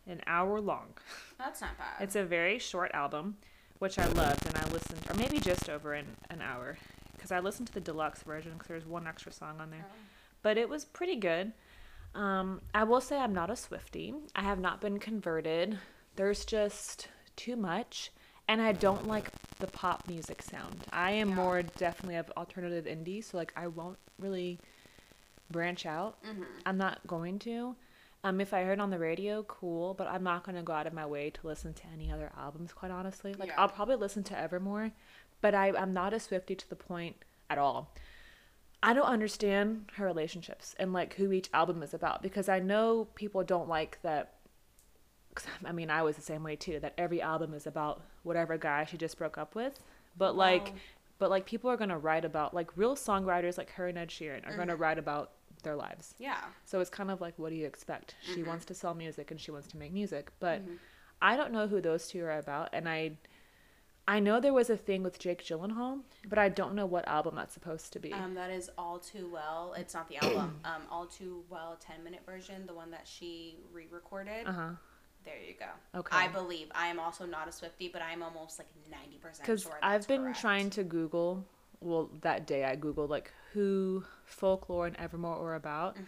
an hour long. That's not bad. It's a very short album, which I loved, and I listened, or maybe just over an, an hour, because I listened to the deluxe version because there's one extra song on there. Oh. But it was pretty good. Um, I will say I'm not a Swifty. I have not been converted. There's just too much, and I don't like the pop music sound. I am Yeah. more definitely of alternative indie, so like I won't really branch out. Mhm. I'm not going to. Um, if I heard on the radio, cool, but I'm not gonna go out of my way to listen to any other albums. Quite honestly, like Yeah. I'll probably listen to Evermore, but I I'm not a Swifty to the point at all. I don't understand her relationships and like who each album is about because I know people don't like that. 'cause, I mean, I was the same way too. That every album is about whatever guy she just broke up with, but like, but like people are gonna write about like real songwriters like her and Ed Sheeran are Mm-hmm. gonna write about their lives. Yeah. So it's kind of like, what do you expect? She Mm-hmm. wants to sell music and she wants to make music, but I don't know who those two are about, and I, I know there was a thing with Jake Gyllenhaal, but I don't know what album that's supposed to be. Um, that is all too well. It's not the album. um, all too well, ten minute version, the one that she re-recorded. Uh huh. There you go. Okay. I believe I am also not a Swifty, but I'm almost like ninety percent Because. I've been correct. trying to Google. Well, that day I googled like who folklore and Evermore were about, Mm-hmm.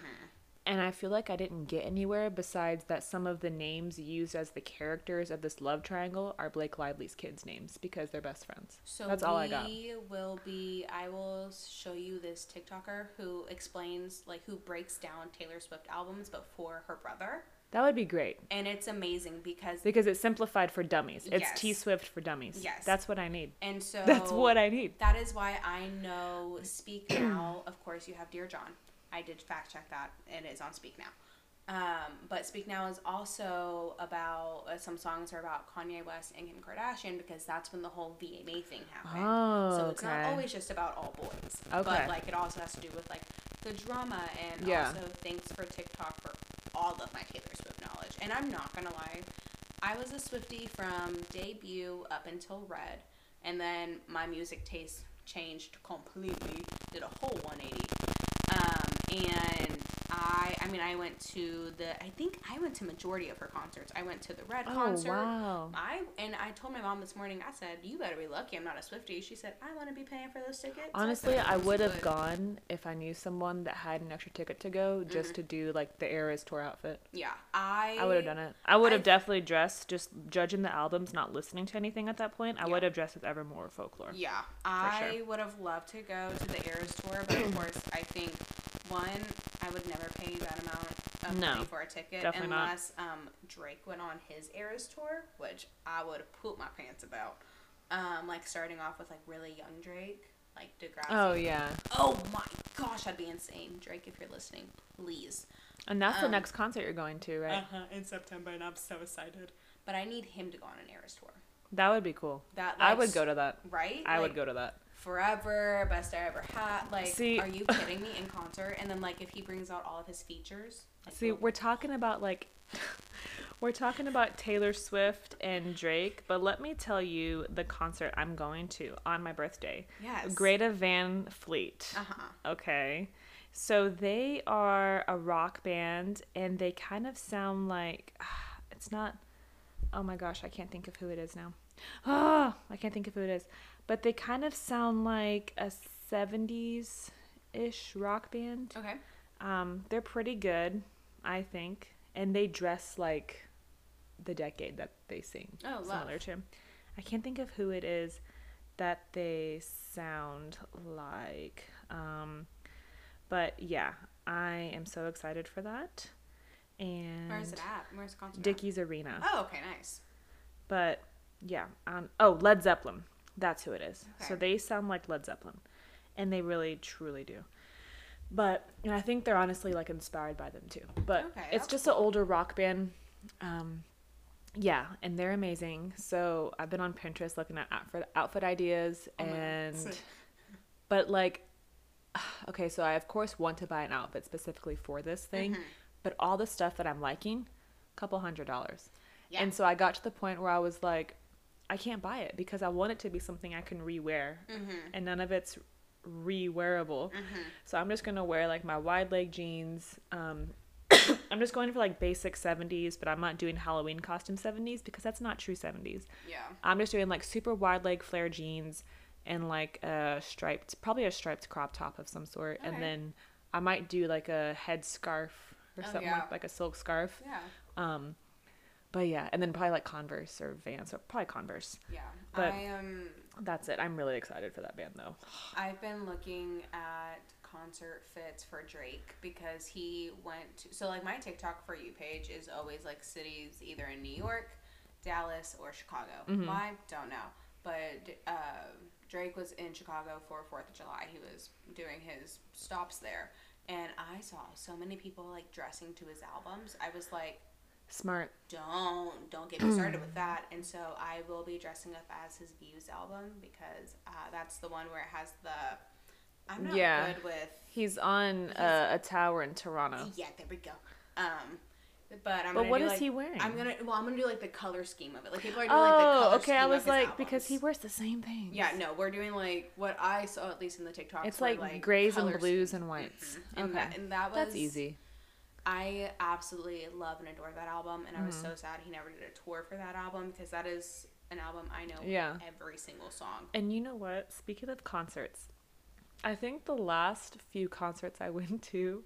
and I feel like I didn't get anywhere besides that some of the names used as the characters of this love triangle are Blake Lively's kids' names because they're best friends. So That's all I got. We will be. I will show you this TikToker who explains like who breaks down Taylor Swift albums, but for her brother, That would be great and it's amazing because because it's simplified for dummies. It's Yes. T Swift for dummies. Yes. That's what I need. and so That's what I need. That is why I know Speak Now. of course, you have Dear John. I did fact check that, and it's on Speak Now. Um, but Speak Now is also about uh, some songs are about Kanye West and Kim Kardashian because that's when the whole VMA thing happened. Oh, so it's not always just about all boys. Okay. But like it also has to do with like the drama and Yeah. also thanks for TikTok for all of my Taylor Swift knowledge. And I'm not gonna lie, I was a Swifty from debut up until Red, and then my music taste changed completely, did a whole 180. Um, and I, I mean, I went to the, I think I went to majority of her concerts. I went to the Red Oh concert. wow. I and I told my mom this morning. I said, "You better be lucky I'm not a Swifty." She said, "I want to be paying for those tickets." Honestly, said, I would have gone if I knew someone that had an extra ticket to go just Mm-hmm. to do like the Eras tour outfit. Yeah, I. I would have done it. I would have definitely dressed, just judging the albums, not listening to anything at that point. I Yeah. would have dressed with Evermore Folklore. Yeah, I sure. would have loved to go to the Eras tour, but of course, I think one, I would never pay that amount of No, money for a ticket unless um, Drake went on his Eras tour, which I would have pooped my pants about. Um, like starting off with like really young Drake, like Degrassi. Oh yeah, Oh my gosh, I'd be insane, Drake. If you're listening, please. and that's the Um, next concert you're going to, right? Uh huh. In September, and I'm so excited. But I need him to go on an Eras tour. that would be cool. That I would go to that. Right? I would go to that. Forever, best I ever had. Like, See- are you kidding me? In concert, and then like if he brings out all of his features. Like, See, we're talking about like we're talking about Taylor Swift and Drake, but let me tell you the concert I'm going to on my birthday. yes, Greta Van Fleet. Uh huh. Okay. So they are a rock band and they kind of sound like it's not Oh my gosh, I can't think of who it is now. Oh, I can't think of who it is. But they kind of sound like a 70s ish rock band. Okay. Um, they're pretty good, I think, and they dress like the decade that they sing. Oh, love. similar to. I can't think of who it is that they sound like. Um, but yeah, I am so excited for that. And Where is it at? Where's the concert? Dickies Arena. Oh, okay, nice. But yeah. Um, oh, Led Zeppelin. That's who it is. So they sound like Led Zeppelin, and they really truly do. But and I think they're honestly like inspired by them too. But Okay, it's just an older rock band. Um, yeah, and they're amazing. So I've been on Pinterest looking at outfit outfit ideas, Oh and but like, okay, so I of course want to buy an outfit specifically for this thing, Mm-hmm. but all the stuff that I'm liking, a couple hundred dollars. Yeah. And so I got to the point where I was like, I can't buy it because I want it to be something I can rewear, Mm-hmm. and none of it's rewearable. So I'm just gonna wear like my wide leg jeans. Um, I'm just going for like basic 70s, but I'm not doing Halloween costume 70s because that's not true 70s. Yeah. I'm just doing like super wide leg flare jeans and like a striped, probably a striped crop top of some sort, Okay. and then I might do like a head scarf or Oh, something yeah. like, like a silk scarf. Yeah. Um, but yeah, and then probably like Converse or Vans, or probably Converse. Yeah. But- I am. That's it. I'm really excited for that band though. I've been looking at concert fits for Drake because he went to. So like my TikTok for you page is always like cities either in New York, Dallas, or Chicago. Mhm. Why don't know. But uh, Drake was in Chicago for Fourth of July. He was doing his stops there, and I saw so many people like dressing to his albums. I was like, Smart. don't don't get me started with that and so i will be dressing up as his views album because uh, that's the one where it has the i'm not Yeah. good with He's on uh, a tower in Toronto. yeah there we go um but i'm But what is like- he wearing? i'm gonna well i'm gonna do like the color scheme of it like people are doing like the color Oh, okay. I was like because he wears the same thing. yeah no we're doing like what i saw at least in the tiktok It's like, grays and blues and whites. and, Okay. that, and that was That's easy. I absolutely love and adore that album, and I was Mm-hmm. so sad he never did a tour for that album because that is an album I know Yeah. every single song. And you know what? Speaking of concerts, I think the last few concerts I went to,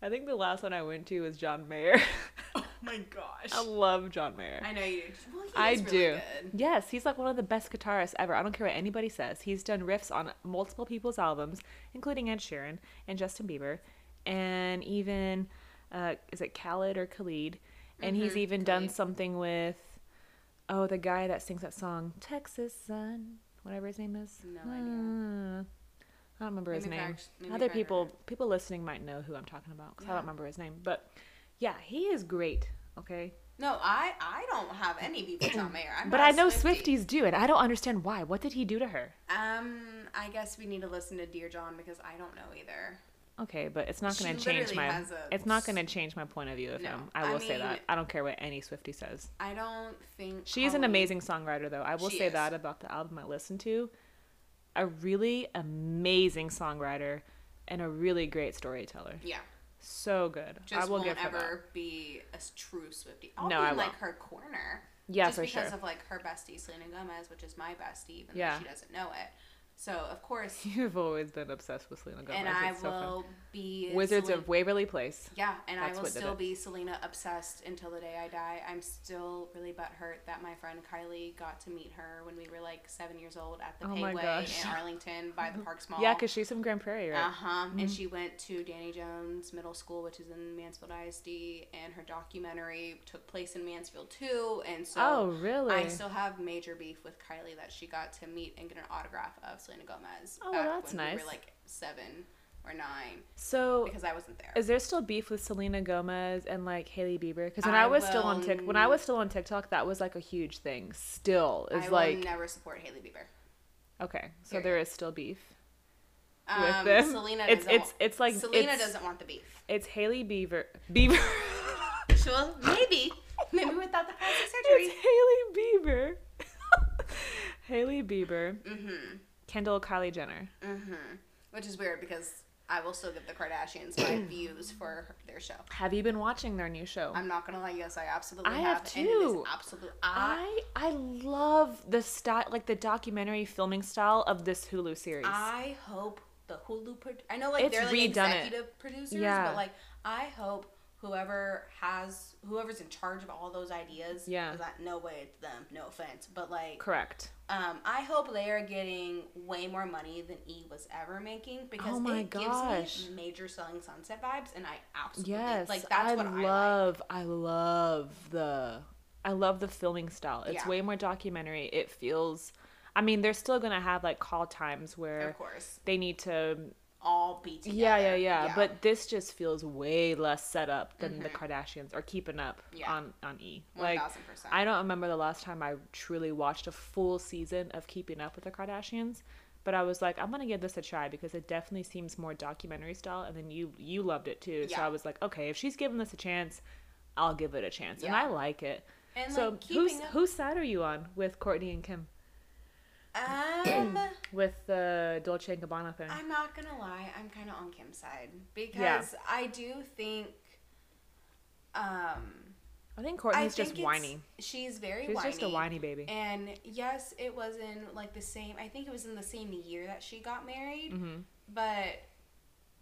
I think the last one I went to was John Mayer. Oh my gosh! I love John Mayer. I know you do. Well, I really do. Good. Yes, he's like one of the best guitarists ever. I don't care what anybody says. He's done riffs on multiple people's albums, including Ed Sheeran and Justin Bieber, and even uh, is it Khaled or Khalid? And he's Mhm, even done something with oh the guy that sings that song Texas Sun, whatever his name is. No idea. Uh, I don't remember his name. fact- Other people people listening might know who I'm talking about because I don't remember his name. But yeah, he is great. Okay. No, I I don't have any with John Mayer. I'm But I know Swiftie. Swifties do, and I don't understand why. What did he do to her? Um, I guess we need to listen to Dear John because I don't know either. Okay, but it's not going to change my. a- It's not going to change my point of view of No, him. I I will say that. I don't care what any Swifty says. I don't think She is an amazing songwriter, though. I will say is. that about the album I listened to. A really amazing songwriter and a really great storyteller. Yeah, So good. just I will won't ever be a true Swifty. I'll No, be I in like her corner. Yeah, just because sure. of like her bestie Selena Gomez, which is my bestie, even Yeah. though she doesn't know it. So of course, You've always been obsessed with Selena Gomez. and I It's so fun. will be Wizards Selena- of Waverly Place. Yeah, and I will still be Selena obsessed until the day I die. I'm still really butthurt that my friend Kylie got to meet her when we were like seven years old at the Oh Pei Wei in Arlington by the Parks Mall. Yeah, because she's from Grand Prairie, right? Uh huh. Mm-hmm. And she went to Danny Jones Middle School, which is in Mansfield ISD, and her documentary took place in Mansfield too. And so oh, really? I still have major beef with Kylie that she got to meet and get an autograph of Selena Gomez. Oh, that's when We nice. were like seven or nine so, because I wasn't there. Is there still beef with Selena Gomez and like Hailey Bieber? Because when I I, was still on Tik, when I was still on TikTok, that was like a huge thing. Still, is I like will never support Hailey Bieber. okay, so Period. there is still beef Um, with them. Selena it's doesn't. it's it's like Selena it's, doesn't want the beef. It's Hailey Bieber. Bieber. Well, maybe, maybe without the plastic surgery. it's Hailey Bieber. Hailey Bieber. Mm-hmm. Kendall Kylie Jenner. Mm-hmm. Which is weird because I will still give the Kardashians my views for their show. Have you been watching their new show? I'm not gonna lie, yes, I absolutely I have, have and it is too. Absolutely. I, I I love the style, like the documentary filming style of this Hulu series. I hope the Hulu. Pro- I know like It's they're like redone it. executive producers, Yeah. but like I hope whoever has whoever's in charge of all those ideas. Yeah. I, no way it's them. No offense, but like Correct. Um, I hope they are getting way more money than E was ever making because Oh my it gosh. gives me major Selling Sunset vibes, and I absolutely Yes, like that's I what I like. love. I love the I love the filming style. It's Yeah. way more documentary. It feels. I mean, they're still gonna have like call times where Of course. they need to. All be together. Yeah, yeah, yeah, But this just feels way less set up than the Mhm. Kardashians are keeping up Yeah. on on E. Like thousand percent. I don't remember the last time I truly watched a full season of Keeping Up with the Kardashians, but I was like, I'm gonna give this a try because it definitely seems more documentary style. And then you you loved it too, so I was like, okay, if she's giving this a chance, I'll give it a chance, and I like it. And so like who's up. whose side are you on with Kourtney and Kim Um, with the Dolce and Gabbana thing? I'm not gonna lie, I'm kind of on Kim's side because Yeah. I do think, um, I think I Kourtney's think just whiny. She's very She's whiny. just a whiny baby. And yes, it was in like the same. I think it was in the same year that she got married. hmm But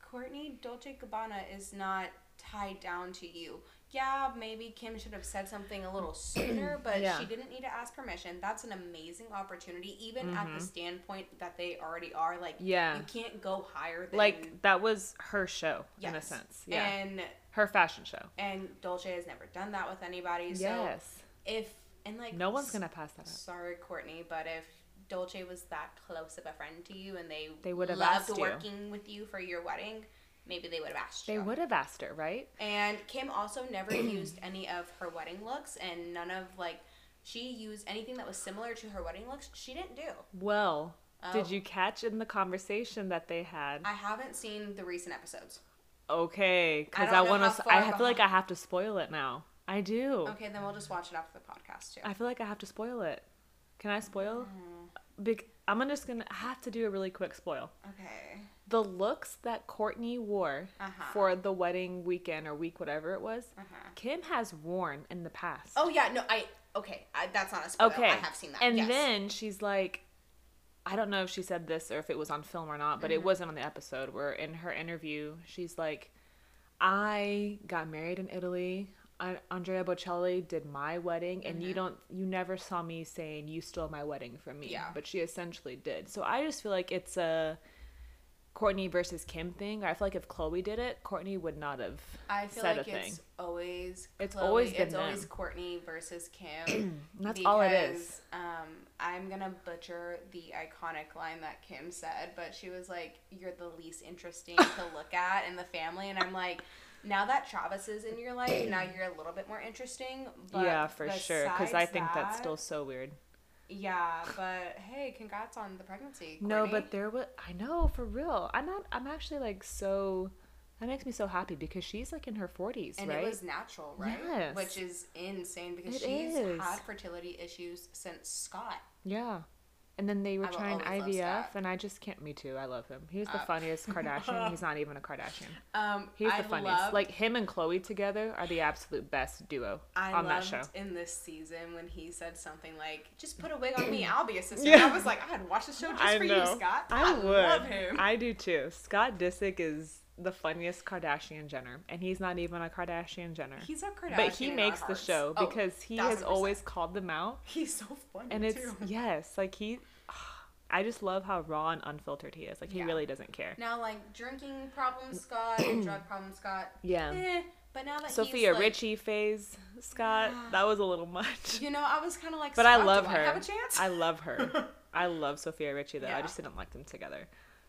Kourtney Dolce Gabbana is not tied down to you. Yeah, maybe Kim should have said something a little sooner, but Yeah. she didn't need to ask permission. That's an amazing opportunity, even at Mhm. the standpoint that they already are. Like, Yeah. you can't go higher than Like that was her show in a sense. Yeah, And her fashion show. and Dolce has never done that with anybody. So yes. if and like No one's gonna pass that up. Sorry, Kourtney, but if Dolce was that close of a friend to you and they They would have loved asked you. working with you for your wedding, maybe they would have asked They would have asked her, right? And Kim also never used any of her wedding looks, and none of like she used anything that was similar to her wedding looks. She didn't do. Well, did Oh. you catch in the conversation that they had? I haven't seen the recent episodes. okay, because don't I, want to. I feel like I have to spoil it now. I do. Okay, then we'll just watch it after the podcast too. I feel like I have to spoil it. Can I spoil? Mm, I'm just gonna have to do a really quick spoil. okay. The looks that Kourtney wore Uh-huh. for the wedding weekend or week, whatever it was, Uh-huh. Kim has worn in the past. Oh yeah, no, I okay. I, that's not a spoiler. Okay. I have seen that. And yes. then she's like, I don't know if she said this or if it was on film or not, but it Mhm. wasn't on the episode. Where in her interview, she's like, I got married in Italy. Andrea Bocelli did my wedding, and you Mhm. don't, you never saw me saying you stole my wedding from me. Yeah. But she essentially did. So I just feel like it's a Kourtney versus Kim thing. I feel like if Khloé did it, Kourtney would not have I feel said like a thing. it's always It's always been it's always. Kourtney versus Kim. That's all it is. Um, I'm gonna butcher the iconic line that Kim said, but she was like, "You're the least interesting to look at in the family," and I'm like. Now that Travis is in your life, now you're a little bit more interesting. But yeah, for sure. Because I think that's still so weird. Yeah, but hey, congrats on the pregnancy. No, but there was I know for real. I'm not. I'm actually like so. That makes me so happy because she's like in her 40s, and right? it was natural, right? Yes. Which is insane because It she's is. had fertility issues since Scott. yeah. And then they were I trying IVF, and I just can't. Me too. I love him. He's the Uh, funniest Kardashian. He's not even a Kardashian. Um, He's I the funniest. loved- Like him and Khloé together are the absolute best duo I on that show. in this season when he said something like, "Just put a wig on me, I'll be a sister." Yeah. I was like, "I'd watch the show just I for know. you, Scott." I would. love him. I do too. Scott Disick is the funniest Kardashian Jenner, and he's not even a Kardashian Jenner. He's a Kardashian. but he in makes our the hearts. show Oh, because he has always called them out He's so funny and it's too. yes like he i just love how raw and unfiltered he is like he Yeah. really doesn't care Now, like drinking problem Scott and drug problem Scott. yeah Eh, but now that sofia he's, like, richie phase scott Yeah. that was a little much You know, I was kind of like, but i love do her I have a chance? i love her i love sofia richie though i just didn't like them together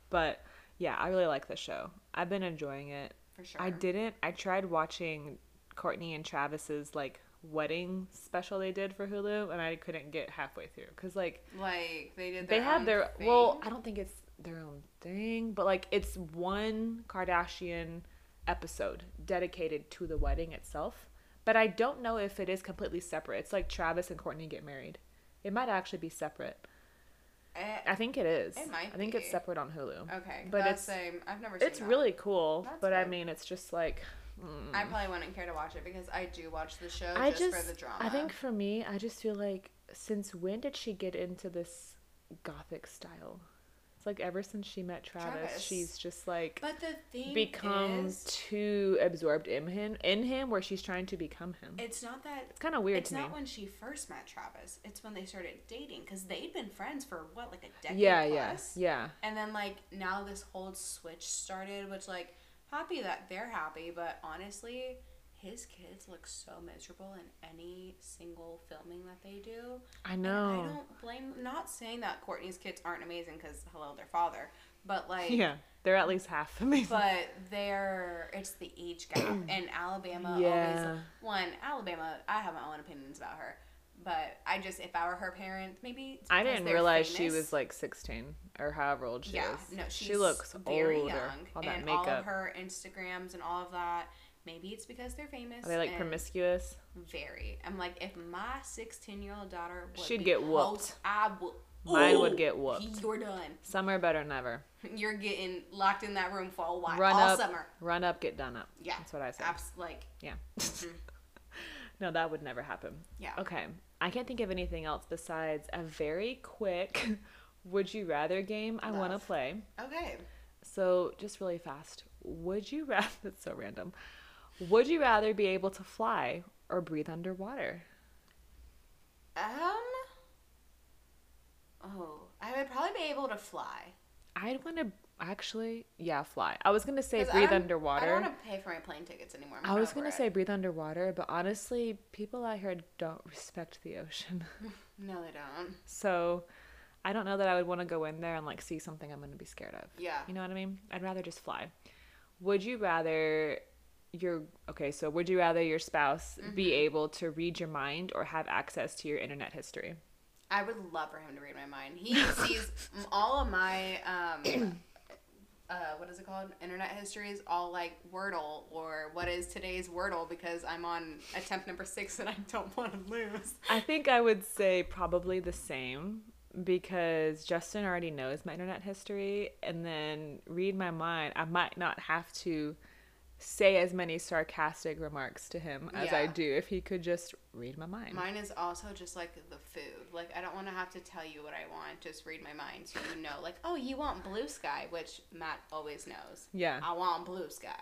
but yeah i really like the show i've been enjoying it for sure. i didn't i tried watching kourtney and travis's like wedding special they did for hulu and i couldn't get halfway through because like Like they did. they Their have their thing. well i don't think it's their own thing but like it's one kardashian episode dedicated to the wedding itself but i don't know if it is completely separate it's like travis and kourtney get married it might actually be separate I think it is It might i think it's separate on hulu okay, but it's- same. I've never. Seen it's that. really cool That's but i mean it's just like mm. I probably wouldn't care to watch it because I do watch the show I just, just, for the drama. I think for me, I just feel like since when did she get into this gothic style? Like ever since she met Travis, Travis. she's just like But the thing become is, too absorbed in him, in him, where she's trying to become him. it's not that. It's kind of weird It's to me. not when she first met Travis. It's when they started dating because they'd been friends for what, like a decade Yeah, plus. yeah, yeah. And then like now this whole switch started, which like happy that they're happy, but honestly, his kids look so miserable in any single filming that they do. I And know. I don't blame. Not saying that Kourtney's kids aren't amazing because hello, their father, but like. yeah, they're at least half amazing. But they're it's the age gap and Alabama Yeah. always one Alabama I have my own opinions about her but I just if I were her parent maybe I didn't realize she was like 16 or however old she yeah is. no she's she looks very older. young All that and makeup. all of her Instagrams and all of that maybe it's because they're famous Are they like promiscuous? very I'm like if my 16 year old daughter would She'd get whooped. I would Mine would get whooped. you're done are better than ever. you're getting locked in that room for a while Run all up, summer run up, get done up. yeah That's what I say. abs- like Yeah. Mm-hmm. no, that would never happen. yeah Okay. I can't think of anything else besides a very quick would you rather game I want to play. okay So, just really fast. Would you rather, that's so random. Would you rather be able to fly or breathe underwater? Um. Oh, I would probably be able to fly. I'd want to actually, yeah, fly. I was going to say breathe I underwater. don't want to pay for my plane tickets anymore. I'm I was going to it. say breathe underwater, but honestly, people out here don't respect the ocean. no, they don't. So, I don't know that I would want to go in there and like see something I'm going to be scared of. Yeah. You know what I mean? I'd rather just fly. Would you rather your okay, so would you rather your spouse be Mm-hmm. able to read your mind or have access to your internet history? I would love for him to read my mind. He sees all of my um. Uh, what is it called? Internet histories, all like Wordle or what is today's Wordle because I'm on attempt number six and I don't want to lose. I think I would say probably the same because Justin already knows my internet history and then read my mind. I might not have to say as many sarcastic remarks to him as I do if he could just read my mind. Mine is also just like the food. Like I don't want to have to tell you what I want. Just read my mind so you know. Like oh, you want blue sky, which Matt always knows. yeah. I want blue sky.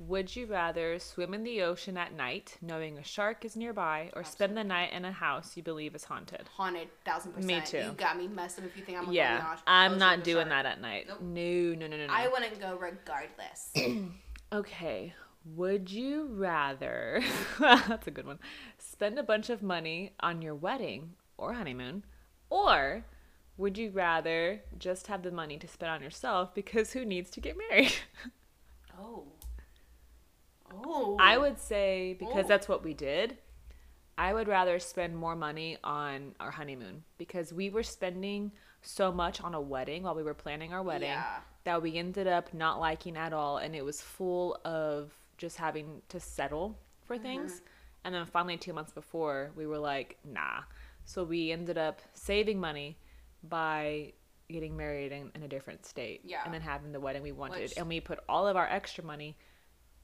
Would you rather swim in the ocean at night knowing a shark is nearby or spend the night in a house you believe is haunted? Haunted, thousand percent. Me too. You got me messed up if you think I'm gonna Yeah, the ocean I'm not doing shark. that at night. Nope. No, no, no, no, no. I wouldn't go regardless. Okay. Would you rather, that's a good one, spend a bunch of money on your wedding or honeymoon? Or would you rather just have the money to spend on yourself because who needs to get married? oh. Oh. I oh. would say, because Ooh. that's what we did, I would rather spend more money on our honeymoon because we were spending so much on a wedding while we were planning our wedding Yeah. That we ended up not liking at all. And it was full of just having to settle for Mm-hmm. things. And then finally, two months before, we were like, nah. So we ended up saving money by getting married in, in a different state Yeah. and then having the wedding we wanted. Which- and we put all of our extra money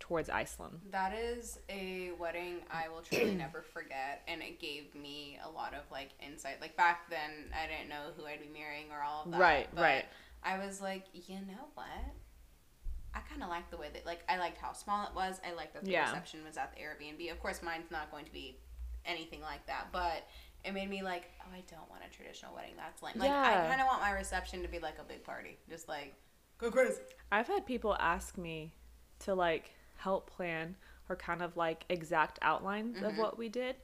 towards Iceland. That is a wedding I will truly never forget, and it gave me a lot of like insight. Like back then, I didn't know who I'd be marrying or all of that. Right, right. I was like, you know what? I kind of liked the way that, like, I liked how small it was. I liked that the Yeah. reception was at the Airbnb. Of course, mine's not going to be anything like that, but it made me like, oh, I don't want a traditional wedding. That's lame. Like, I kind of want my reception to be like a big party, just like go crazy. I've had people ask me to like help plan or kind of like exact outlines of Mhm. what we did,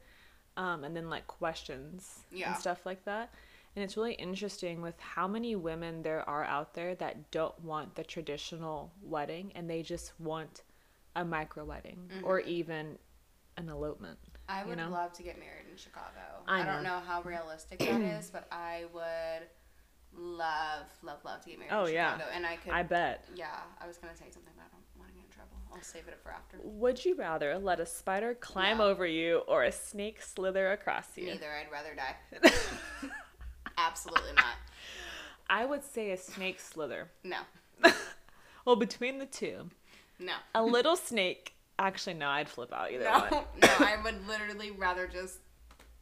um, and then like questions Yeah. and stuff like that. And it's really interesting with how many women there are out there that don't want the traditional wedding and they just want a micro wedding mm-hmm. or even an elopement. I you would know? love to get married in Chicago. I I, don't know. how realistic that is, but I would love, love, love to get married Oh, in yeah. And I could, I bet. yeah, I was going to say something, but I don't want to get in trouble. I'll save it for after. Would you rather let a spider climb No. over you or a snake slither across you? Neither. I'd rather die. Absolutely not. I would say a snake slither. No. Well, between the two, No. a little snake. Actually, no, I'd flip out either No, one. no, I would literally rather just.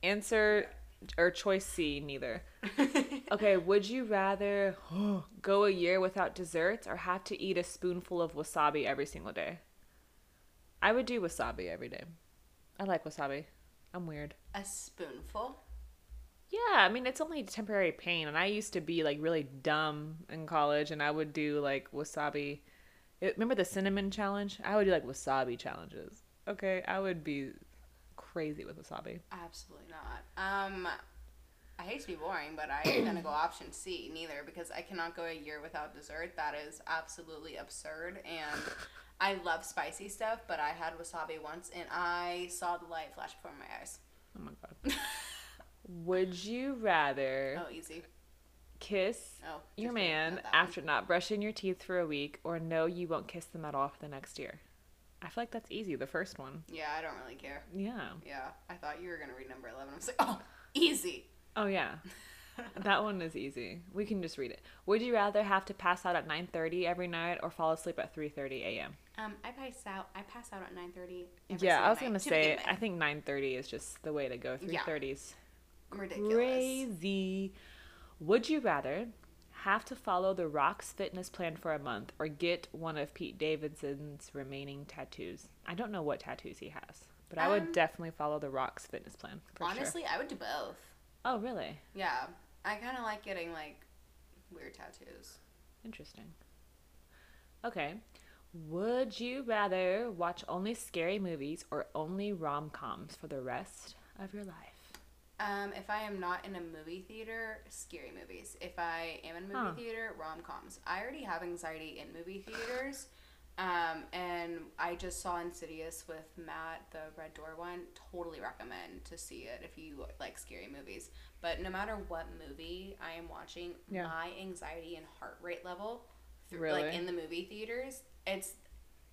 Answer or choice C, neither. Okay, would you rather go a year without desserts or have to eat a spoonful of wasabi every single day? I would do wasabi every day. I like wasabi. I'm weird. A spoonful? Yeah, I mean it's only temporary pain, and I used to be like really dumb in college, and I would do like wasabi. It, remember the cinnamon challenge? I would do like wasabi challenges. Okay, I would be crazy with wasabi. Absolutely not. Um, I hate to be boring, but I'm gonna go option C. Neither because I cannot go a year without dessert. That is absolutely absurd. And I love spicy stuff, but I had wasabi once, and I saw the light flash before my eyes. Oh my god. would you rather Oh, easy. kiss Oh, your man not that one. after not brushing your teeth for a week or no you won't kiss them at all for the next year? I feel like that's easy, the first one. Yeah, I don't really care. Yeah. Yeah, I thought you were gonna read number eleven. I was like, oh, easy. Oh yeah. that one is easy. We can just read it. Would you rather have to pass out at 9:30 every night or fall asleep at 3:30 a.m.? Um, I pass out. I pass out at nine thirty. Yeah, I was going to say I think 9:30 is just the way to go. Yeah. 3:30's ridiculous. crazy. Would you rather have to follow the Rock's fitness plan for a month or get one of Pete Davidson's remaining tattoos? I don't know what tattoos he has, but I would Um, definitely follow the Rock's fitness plan for sure. Honestly, I would do both. Oh, really? Yeah, I kind of like getting like weird tattoos. Interesting. Okay. Would you rather watch only scary movies or only rom coms for the rest of your life? Um, if I am not in a movie theater, scary movies. If I am in a movie Huh. theater, rom coms. I already have anxiety in movie theaters. Um, and I just saw Insidious with Matt, the Red Door one. Totally recommend to see it if you like scary movies. But no matter what movie I am watching, Yeah. my anxiety and heart rate level, through, Really? like in the movie theaters, it's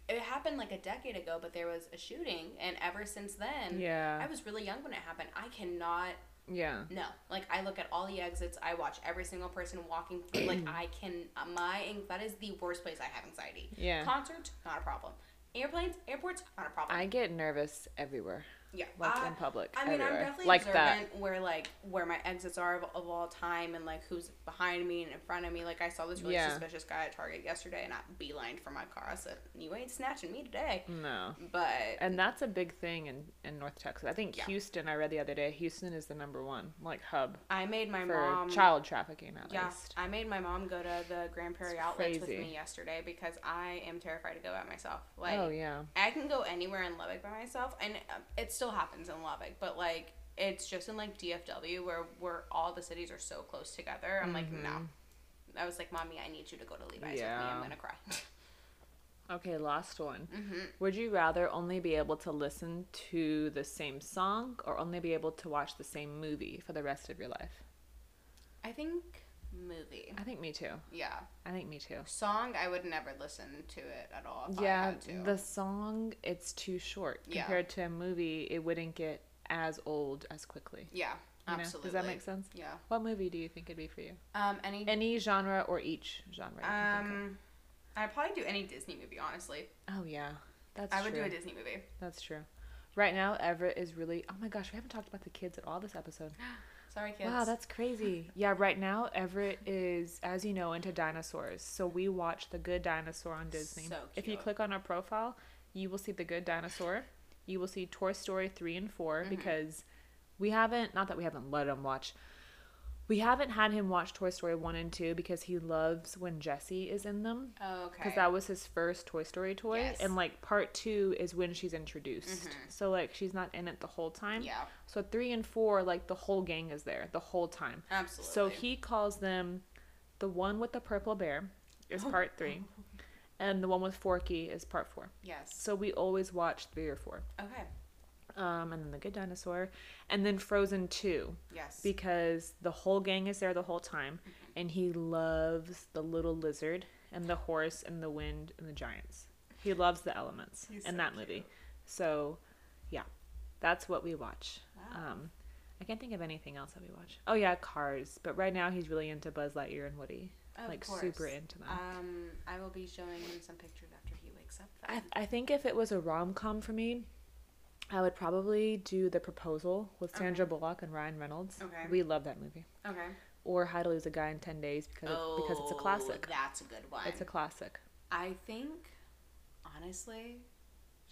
it happened like a decade ago, but there was a shooting, and ever since then, Yeah. I was really young when it happened. I cannot. Yeah. No, like I look at all the exits. I watch every single person walking through. like I can. My that is the worst place I have anxiety. Yeah. Concerts, not a problem. Airplanes, airports, not a problem. I get nervous everywhere, yeah. like I- in public. I mean, I'm definitely like observant that. where like where my exits are of, of all time and like who's behind me and in front of me. Like I saw this really Yeah. suspicious guy at Target yesterday and I beelined for my car. I said, "You ain't snatching me today." No. But And that's a big thing in, in North Texas. I think Yeah. Houston, I read the other day, Houston is the number one, like, hub I made my for mom child trafficking, at Yeah, least. I made my mom go to the Grand Prairie It's outlets with me yesterday because I am terrified to go out myself. Like, oh, yeah. I can go anywhere in Lubbock by myself, and um, it still happens in Lubbock, but like it's just in like DFW where where all the cities are so close together. I'm like, no. I was like, mommy, I need you to go to Levi's with me. I'm gonna cry. Okay, last one. hmm Would you rather only be able to listen to the same song or only be able to watch the same movie for the rest of your life? I think movie. I think me too. Yeah, I think me too. song. I would never listen to it at all. Yeah, the song it's too short Yeah. compared to a movie. It wouldn't get as old as quickly. yeah, You know? absolutely. Does that make sense? Yeah. What movie do you think it'd be for you? Um. Any. Any genre or each genre? you can think of. Um. I'd probably do any Disney movie. Honestly, Oh yeah, that's I would do a Disney movie. That's true. Right now, Everett is really. Oh my gosh, we haven't talked about the kids at all this episode. Sorry, kids. Wow, that's crazy. Yeah, right now Everett is, as you know, into dinosaurs. So we watch The Good Dinosaur on Disney. So If you click on our profile, you will see The Good Dinosaur. You will see Toy Story 3 and 4 Mm-hmm. because we haven't, not that we haven't let him watch, we haven't had him watch Toy Story 1 and 2 because he loves when Jessie is in them. Oh, okay. Because that was his first Toy Story toy. Yes. And like part two is when she's introduced. Mhm. So like she's not in it the whole time. yeah, So three and four, like the whole gang is there the whole time. absolutely. So he calls them the one with the purple bear is part three, and the one with Forky is part four. Yes. So we always watch three or four. Okay. Um, and then the Good Dinosaur, and then Frozen two Yes. because the whole gang is there the whole time, and he loves the little lizard and the horse and the wind and the giants. He loves the elements He's in so that movie. So, yeah, that's what we watch. Wow. Um, I can't think of anything else that we watch. Oh yeah, Cars. But right now he's really into Buzz Lightyear and Woody. Of like course. super into them. Um, I will be showing him some pictures after he wakes up. I, I think if it was a rom com for me, I would probably do The Proposal with Sandra Bullock and Ryan Reynolds. Okay. We love that movie. okay. Or How to Lose a Guy in Ten Days because it, because it's a Oh, classic. That's a good one. It's a classic. I think, honestly,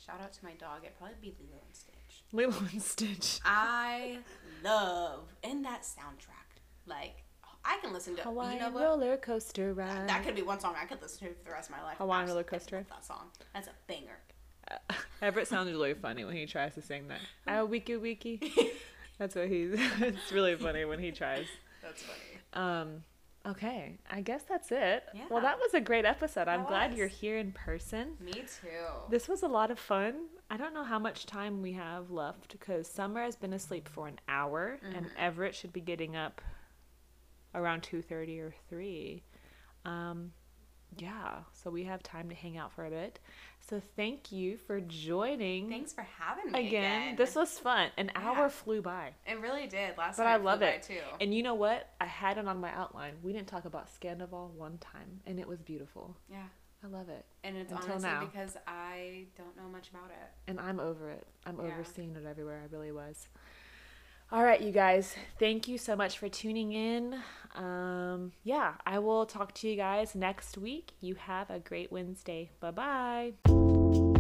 shout out to my dog. It'd probably be Lilo and Stitch. Lilo and Stitch. I love in that soundtrack. Like I can listen to. Hawaiian you know what? roller coaster ride. That could be one song I could listen to for the rest of my life. Hawaiian roller coaster. love That song. That's a banger. Everett sounds really funny when he tries to sing that. Oh, wiki wiki. That's what he's. it's really funny when he tries. That's funny. Um, okay, I guess that's it. Yeah. Well, that was a great episode. I'm That glad was. you're here in person. Me too. This was a lot of fun. I don't know how much time we have left because Summer has been asleep for an hour, and Mm-hmm. Everett should be getting up around two thirty or three. Um, yeah, so we have time to hang out for a bit. So thank you for joining Thanks for having me again. again. This was fun. An hour flew by. it really did. Last But night I love by, it. too. And you know what? I had it on my outline. We didn't talk about Scandoval one time, and it was beautiful. yeah. I love it. And it's Until honestly now. because I don't know much about it. And I'm over it. I'm Yeah. overseeing it everywhere. I really was. All right, you guys. Thank you so much for tuning in. Um, yeah, I will talk to you guys next week. You have a great Wednesday. Bye bye.